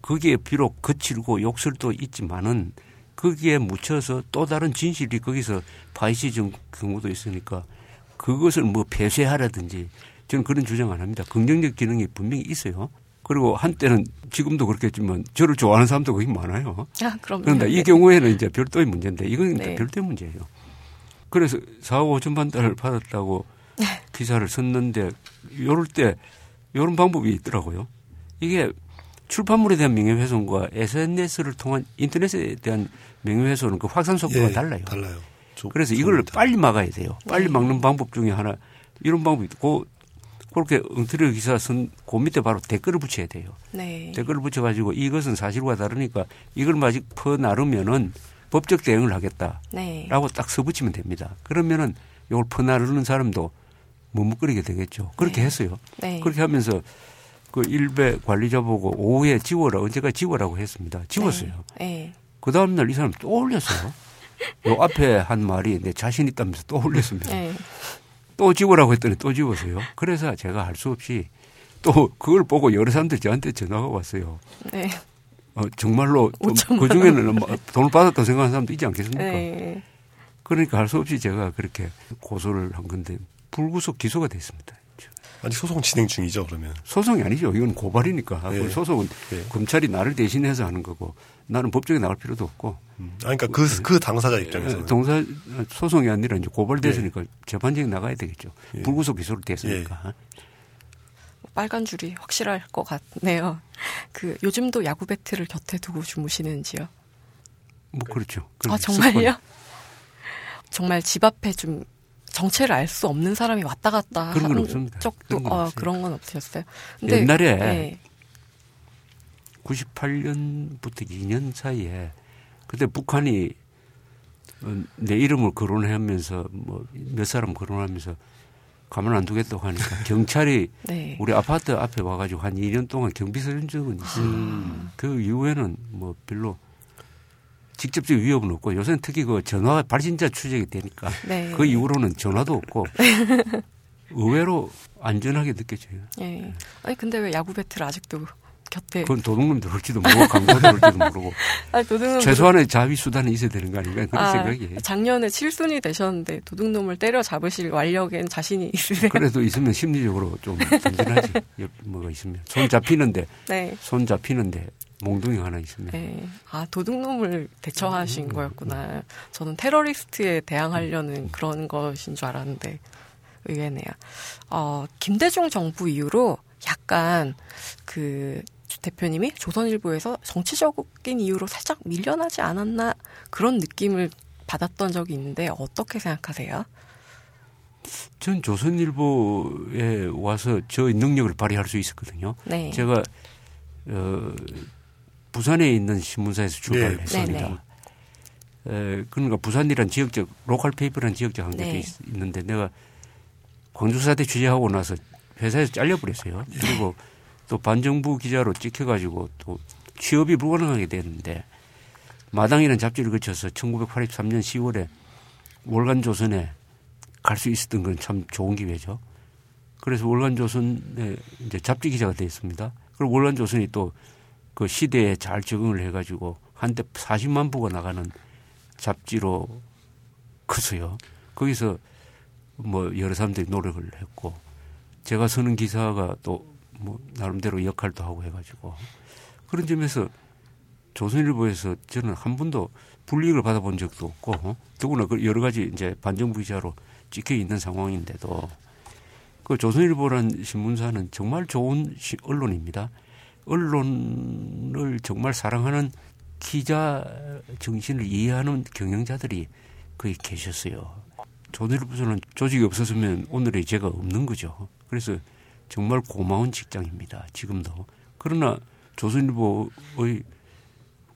거기에 비록 거칠고 욕설도 있지만은 거기에 묻혀서 또 다른 진실이 거기서 파헤쳐진 경우도 있으니까 그것을 뭐 폐쇄하라든지 저는 그런 주장 안 합니다. 긍정적 기능이 분명히 있어요. 그리고 한때는 지금도 그렇겠지만 저를 좋아하는 사람도 거기 많아요. 아, 그럼. 그런데 이 경우에는 이제 별도의 문제인데 이건 네. 별도의 문제예요. 그래서 4억 5천만 달러를 받았다고 기사를 썼는데 요럴 때 요런 방법이 있더라고요. 이게 출판물에 대한 명예훼손과 SNS를 통한 인터넷에 대한 명예훼손은 그 확산 속도가 예, 달라요. 달라요. 조- 그래서 이걸 조금 빨리 막아야 돼요. 빨리 네. 막는 방법 중에 하나 이런 방법이 있고 그렇게 엉터리 기사 쓴그 밑에 바로 댓글을 붙여야 돼요. 네. 댓글을 붙여가지고 이것은 사실과 다르니까 이걸 마직 퍼 나르면은 법적 대응을 하겠다라고 네. 딱 써붙이면 됩니다. 그러면은 이걸 퍼 나르는 사람도 머뭇거리게 되겠죠. 그렇게 네. 했어요. 네. 그렇게 하면서 그 일베 관리자 보고 오후에 지워라 언제까지 지워라고 했습니다. 지웠어요. 네. 그 다음 날 이 사람 또 올렸어요. 요 앞에 한 말이 내 자신 있다면서 또 올렸습니다. 네. 또 지우라고 했더니 또 지웠어요. 그래서 제가 할 수 없이 또 그걸 보고 여러 사람들이 저한테 전화가 왔어요. 네. 어, 정말로 좀 5천만 그 중에는 뭐 돈을 받았다고 생각하는 사람도 있지 않겠습니까? 네. 그러니까 할 수 없이 제가 그렇게 고소를 한 건데 불구속 기소가 됐습니다. 아직 소송 진행 중이죠, 그러면. 소송이 아니죠. 이건 고발이니까. 예. 그 소송은 예. 검찰이 나를 대신해서 하는 거고 나는 법정에 나갈 필요도 없고 음. 아, 그러니까 그, 그 당사자 입장에서는. 동사 소송이 아니라 이제 고발됐으니까 재판정에 나가야 되겠죠. 예. 불구속 기소를 됐으니까. 빨간 줄이 확실할 것 같네요. *laughs* 그 요즘도 야구 배트를 곁에 두고 주무시는지요? 뭐 그렇죠. 아 그런 정말요? *laughs* 정말 집 앞에 좀 정체를 알 수 없는 사람이 왔다 갔다 그런 건 하는 없습니다. 적도 그런 건 어. 그런 건 없으셨어요. 옛날에 네. 98년부터 2년 사이에 그때 북한이 어, 내 이름을 거론하면서 뭐 몇 사람 거론하면서 가만 안 두겠다고 하니까 *laughs* 경찰이 네. 우리 아파트 앞에 와가지고 한 2년 동안 경비 서준 적은 있어요. 음. 그 이후에는 뭐 별로 직접적 위협은 없고 요새는 특히 그 전화 발신자 추적이 되니까 네. 그 이후로는 전화도 없고 *laughs* 의외로 안전하게 느껴져요. 예. 아니 근데 왜 야구 배트를 아직도 곁에? 그건 도둑놈 들올지도 모르고 강도 들올지도 모르고 *laughs* 아니 도둑놈 최소한의 자위 수단이 있어야 되는 거 아닌가 그런 아, 생각이에요. 작년에 7순위 되셨는데 도둑놈을 때려 잡으실 완력엔 자신이 있으세요? 그래도 있으면 심리적으로 좀 든든하지. 옆 *laughs* 뭐가 있으면 손 잡히는데 네. 손 잡히는데 몽둥이 하나 있으면 네. 아, 도둑놈을 대처하신 거였구나. 저는 테러리스트에 대항하려는 그런 것인 줄 알았는데, 의외네요. 어, 김대중 정부 이후로 약간 그 대표님이 조선일보에서 정치적인 이유로 살짝 밀려나지 않았나 그런 느낌을 받았던 적이 있는데 어떻게 생각하세요? 전 조선일보에 와서 저 능력을 발휘할 수 있었거든요. 네. 제가 어, 부산에 있는 신문사에서 출발을 네, 했습니다. 에, 그러니까 부산이란 지역적 local paper라는 지역적 한계도 네. 있, 있는데 내가 광주 사태 취재하고 나서 회사에서 잘려버렸어요. 그리고 또 반정부 기자로 찍혀가지고 또 취업이 불가능하게 됐는데 마당이라는 잡지를 거쳐서 1983년 10월에 월간 조선에 갈 수 있었던 건 참 좋은 기회죠. 그래서 월간 조선에 이제 잡지 기자가 됐습니다. 그리고 월간 조선이 또 그 시대에 잘 적응을 해가지고 한때 40만 부가 나가는 잡지로 컸어요. 거기서 뭐 여러 사람들이 노력을 했고 제가 쓰는 기사가 또 뭐 나름대로 역할도 하고 해가지고 그런 점에서 조선일보에서 저는 한 번도 불이익을 받아본 적도 없고 어? 더구나 그 여러 가지 이제 반정부 기자로 찍혀 있는 상황인데도 그 조선일보란 신문사는 정말 좋은 시- 언론입니다. 언론을 정말 사랑하는 기자 정신을 이해하는 경영자들이 거기 계셨어요. 조선일보는 조직이 없었으면 오늘의 제가 없는 거죠. 그래서 정말 고마운 직장입니다. 지금도. 그러나 조선일보의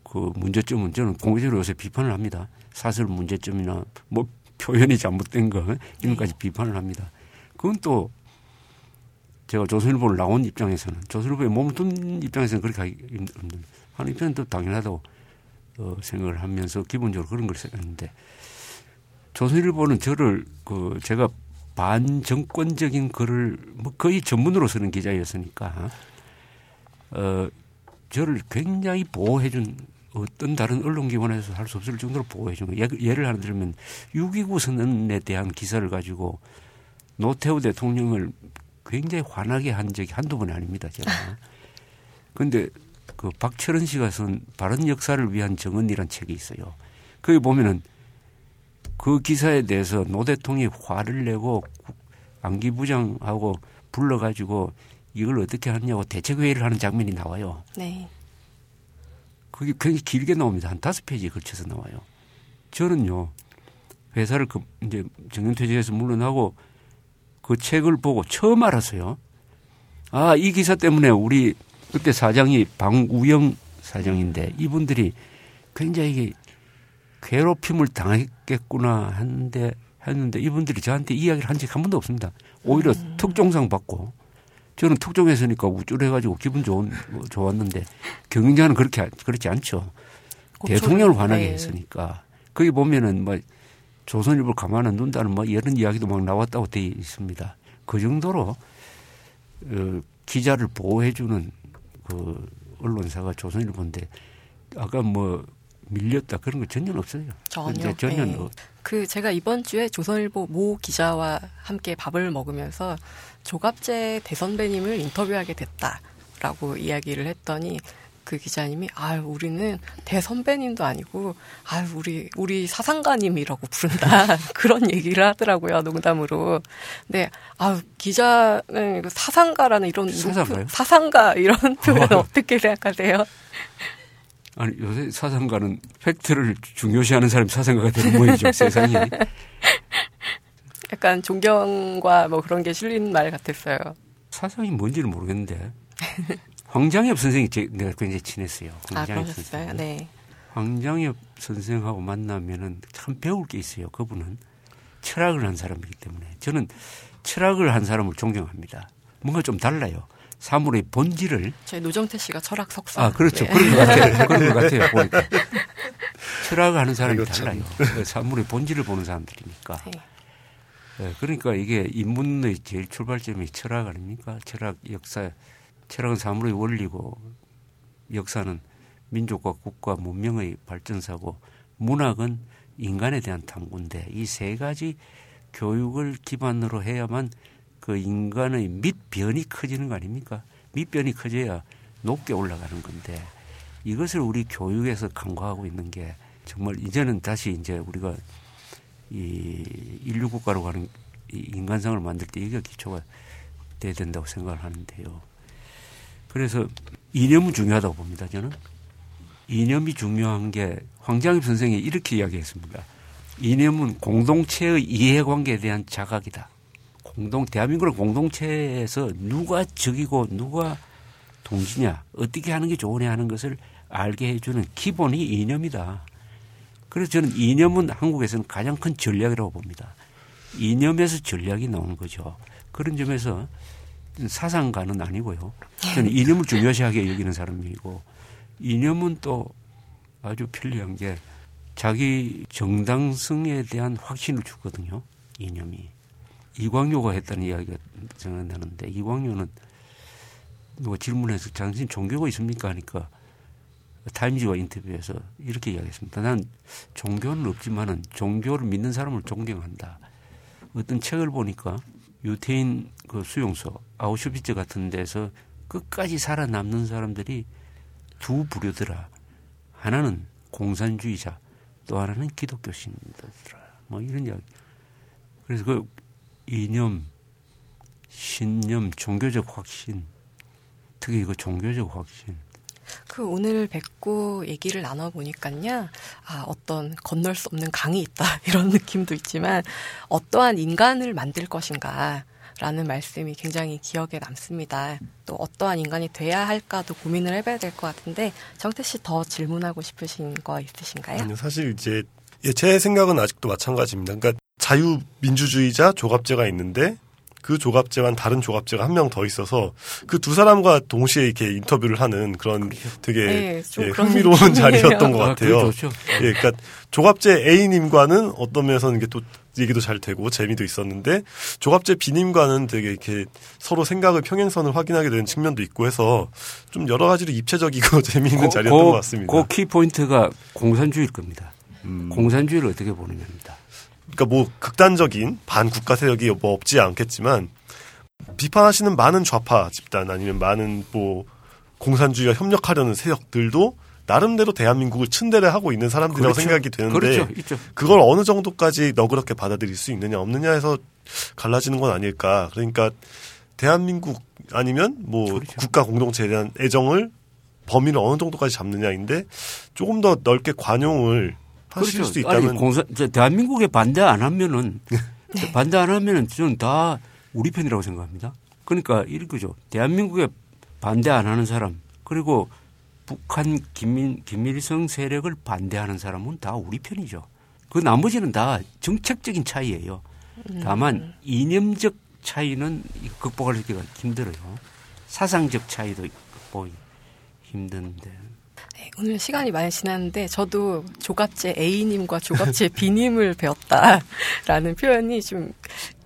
그 문제점은 저는 공개적으로 요새 비판을 합니다. 사설 문제점이나 뭐 표현이 잘못된 거 이런 까지 비판을 합니다. 그건 또 제가 조선일보를 나온 입장에서는 조선일보에 몸을 둔 입장에서는 그렇게 하기 힘든 하는 입장은 또 당연하다고 어, 생각을 하면서 기본적으로 그런 걸 생각했는데 조선일보는 저를 그 제가 반정권적인 글을 뭐 거의 전문으로 쓰는 기자였으니까 어 저를 굉장히 보호해준 어떤 다른 언론기관에서 할 수 없을 정도로 보호해준 거. 예- 예를 하나 들면 6.29 선언에 대한 기사를 가지고 노태우 대통령을 굉장히 화나게 한 적이 한두 번이 아닙니다. 제가. 근데 그 박철원 씨가 쓴 바른 역사를 위한 정언이란 책이 있어요. 거기 보면은 그 기사에 대해서 노 대통령이 화를 내고 국- 안기 부장하고 불러가지고 이걸 어떻게 하느냐고 대책회의를 하는 장면이 나와요. 네. 그게 굉장히 길게 나옵니다. 한 다섯 페이지에 걸쳐서 나와요. 저는요, 회사를 그 이제 정년퇴직해서 물러나고 그 책을 보고 처음 알았어요. 아, 이 기사 때문에 우리 그때 사장이 방우영 사장인데 이분들이 굉장히 괴롭힘을 당했겠구나 하는데 했는데 이분들이 저한테 이야기를 한 적이 한 번도 없습니다. 오히려 특종상 받고 저는 특종했으니까 우쭐해가지고 기분 좋은 뭐 좋았는데 경영자는 그렇게 안- 그렇지 않죠. 대통령을 화나게 네. 했으니까 거기 보면은 뭐 조선일보를 가만 안 둔다는 뭐 이런 이야기도 막 나왔다고 돼 있습니다. 그 정도로 어, 기자를 보호해주는 그 언론사가 조선일보인데 아까 뭐 밀렸다 그런 거 전혀 없어요. 전혀. 전혀 네. 없- 그 제가 이번 주에 조선일보 모 기자와 함께 밥을 먹으면서 조갑재 대선배님을 인터뷰하게 됐다라고 이야기를 했더니 그 기자님이 아 우리는 대선배님도 아니고 아 우리 우리 사상가님이라고 부른다 *laughs* 그런 얘기를 하더라고요 농담으로 근데 아 기자는 그 사상가라는 이런 사상가요? 사상가 이런 표현 어떻게 생각하세요? *laughs* 아니 요새 사상가는 팩트를 중요시하는 사람이 사상가가 되는 모양이죠 세상이. *laughs* 약간 존경과 뭐 그런 게 실린 말 같았어요. 사상이 뭔지는 모르겠는데 황장엽 선생이 제, 내가 굉장히 친했어요. 아 황장엽 그러셨어요? 선생. 네. 황장엽 선생하고 만나면은 참 배울 게 있어요. 그분은 철학을 한 사람이기 때문에 저는 철학을 한 사람을 존경합니다. 뭔가 좀 달라요. 사물의 본질을 저희 노정태 씨가 철학 석사. 아 그렇죠 네. 그런 것 같아요. *laughs* 그런 것 같아요. 보니까 *laughs* 철학을 하는 사람이. 달라요. 그 사물의 본질을 보는 사람들이니까. 네. 예, 그러니까 이게 인문의 제일 출발점이 철학 아닙니까? 철학, 역사, 철학은 사물의 원리고 역사는 민족과 국가 문명의 발전사고 문학은 인간에 대한 탐구인데 이 세 가지 교육을 기반으로 해야만 그 인간의 밑변이 커지는 거 아닙니까? 밑변이 커져야 높게 올라가는 건데 이것을 우리 교육에서 강구하고 있는 게 정말 이제는 다시 이제 우리가 이 인류 국가로 가는 이 인간상을 만들 때 이게 기초가 돼야 된다고 생각을 하는데요. 그래서 이념은 중요하다고 봅니다. 저는 이념이 중요한 게 황장엽 선생이 이렇게 이야기했습니다. 이념은 공동체의 이해관계에 대한 자각이다. 공동 대한민국은 공동체에서 누가 적이고 누가 동지냐 어떻게 하는 게 좋으냐 하는 것을 알게 해주는 기본이 이념이다. 그래서 저는 이념은 한국에서는 가장 큰 전략이라고 봅니다. 이념에서 전략이 나오는 거죠. 그런 점에서 사상가는 아니고요. 저는 이념을 중요시하게 여기는 사람이고 이념은 또 아주 편리한 게 자기 정당성에 대한 확신을 주거든요. 이념이. 이광요가 했다는 이야기가 생각나는데 이광요는 누가 질문해서 당신 종교가 있습니까 하니까 타임즈와 인터뷰에서 이렇게 이야기했습니다. 난 종교는 없지만은 종교를 믿는 사람을 존경한다. 어떤 책을 보니까 유태인 그 수용소 아우슈비츠 같은 데서 끝까지 살아남는 사람들이 두 부류더라. 하나는 공산주의자, 또 하나는 기독교 신자더라. 뭐 이런 이야기. 그래서 그 이념, 신념, 종교적 확신, 특히 그 종교적 확신. 그 오늘 뵙고 얘기를 나눠보니까요, 아, 어떤 건널 수 없는 강이 있다, *laughs* 이런 느낌도 있지만, 어떠한 인간을 만들 것인가, 라는 말씀이 굉장히 기억에 남습니다. 또 어떠한 인간이 돼야 할까도 고민을 해봐야 될 것 같은데 정태 씨 더 질문하고 싶으신 거 있으신가요? 아니요, 사실 이제 예, 제 생각은 아직도 마찬가지입니다. 그러니까 자유민주주의자 조갑제가 있는데 그 조갑제와는 다른 조갑제가 한 명 더 있어서 그 두 사람과 동시에 이렇게 인터뷰를 하는 그런 되게 네, 좀 예, 흥미로운. 자리였던 것 아, 같아요. 좋죠. 예, 그러니까 조갑제 A님과는 어떤 면에서는 이게 또 얘기도 잘 되고 재미도 있었는데 조갑제 B님과는 되게 이렇게 서로 생각의 평행선을 확인하게 되는 측면도 있고 해서 좀 여러 가지로 입체적이고 *laughs* 재미있는 자리였던 것 같습니다. 그 키포인트가 공산주의일 겁니다. 음. 공산주의를 어떻게 보느냐입니다. 그러니까 뭐 극단적인 반국가 세력이 뭐 없지 않겠지만 비판하시는 많은 좌파 집단 아니면 많은 뭐 공산주의와 협력하려는 세력들도 나름대로 대한민국을 츤데레 하고 있는 사람들이라고 그렇죠. 생각이 되는데 그렇죠. 있죠. 그걸 어느 정도까지 너그럽게 받아들일 수 있느냐 없느냐에서 갈라지는 건 아닐까. 그러니까 대한민국 아니면 뭐 그렇죠. 국가 공동체에 대한 애정을 범위를 어느 정도까지 잡느냐인데 조금 더 넓게 관용을 하실 수 있다면 그렇죠. 아니, 저 대한민국에 반대 안 하면은, *laughs* 반대 안 하면은 저는 다 우리 편이라고 생각합니다. 그러니까 이거죠. 대한민국에 반대 안 하는 사람, 그리고 북한 김민, 김일성 세력을 반대하는 사람은 다 우리 편이죠. 그 나머지는 다 정책적인 차이예요. 다만 이념적 차이는 극복하기가 힘들어요. 사상적 차이도 극복이 힘든데. 네, 오늘 시간이 많이 지났는데 저도 조갑제 A님과 조갑제 B님을 배웠다라는 표현이 좀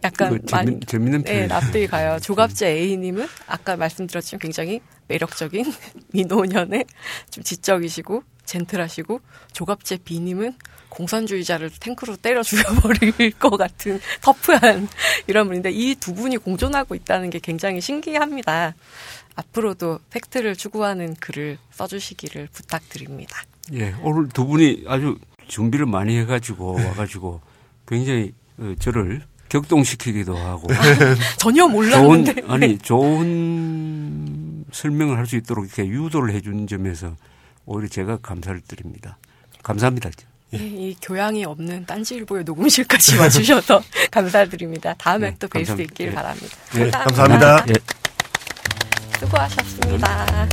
약간 그 재밌- 많이 재밌는 네, 표현. 납득이 가요. 조갑제 A님은 아까 말씀드렸지만 굉장히 매력적인 *laughs* 미노년의 좀 지적이시고 젠틀하시고 조갑제 B님은 공산주의자를 탱크로 때려 죽여버릴 *laughs* 것 같은 터프한 이런 분인데 이 두 분이 공존하고 있다는 게 굉장히 신기합니다. 앞으로도 팩트를 추구하는 글을 써주시기를 부탁드립니다. 예, 오늘 두 분이 아주 준비를 많이 해가지고 와가지고 굉장히 어, 저를 격동시키기도 하고 *laughs* 전혀 좋은 몰랐는데 아니 좋은 설명을 할 수 있도록 이렇게 유도를 해준 점에서 오히려 제가 감사를 드립니다. 감사합니다. 예, 이 교양이 없는 딴지일보의 녹음실까지 와주셔서 *laughs* 감사드립니다. 다음에 네, 또 뵐수 감사합니다. 있길 예. 바랍니다. 네, 감사합니다. 예. 수고하셨습니다.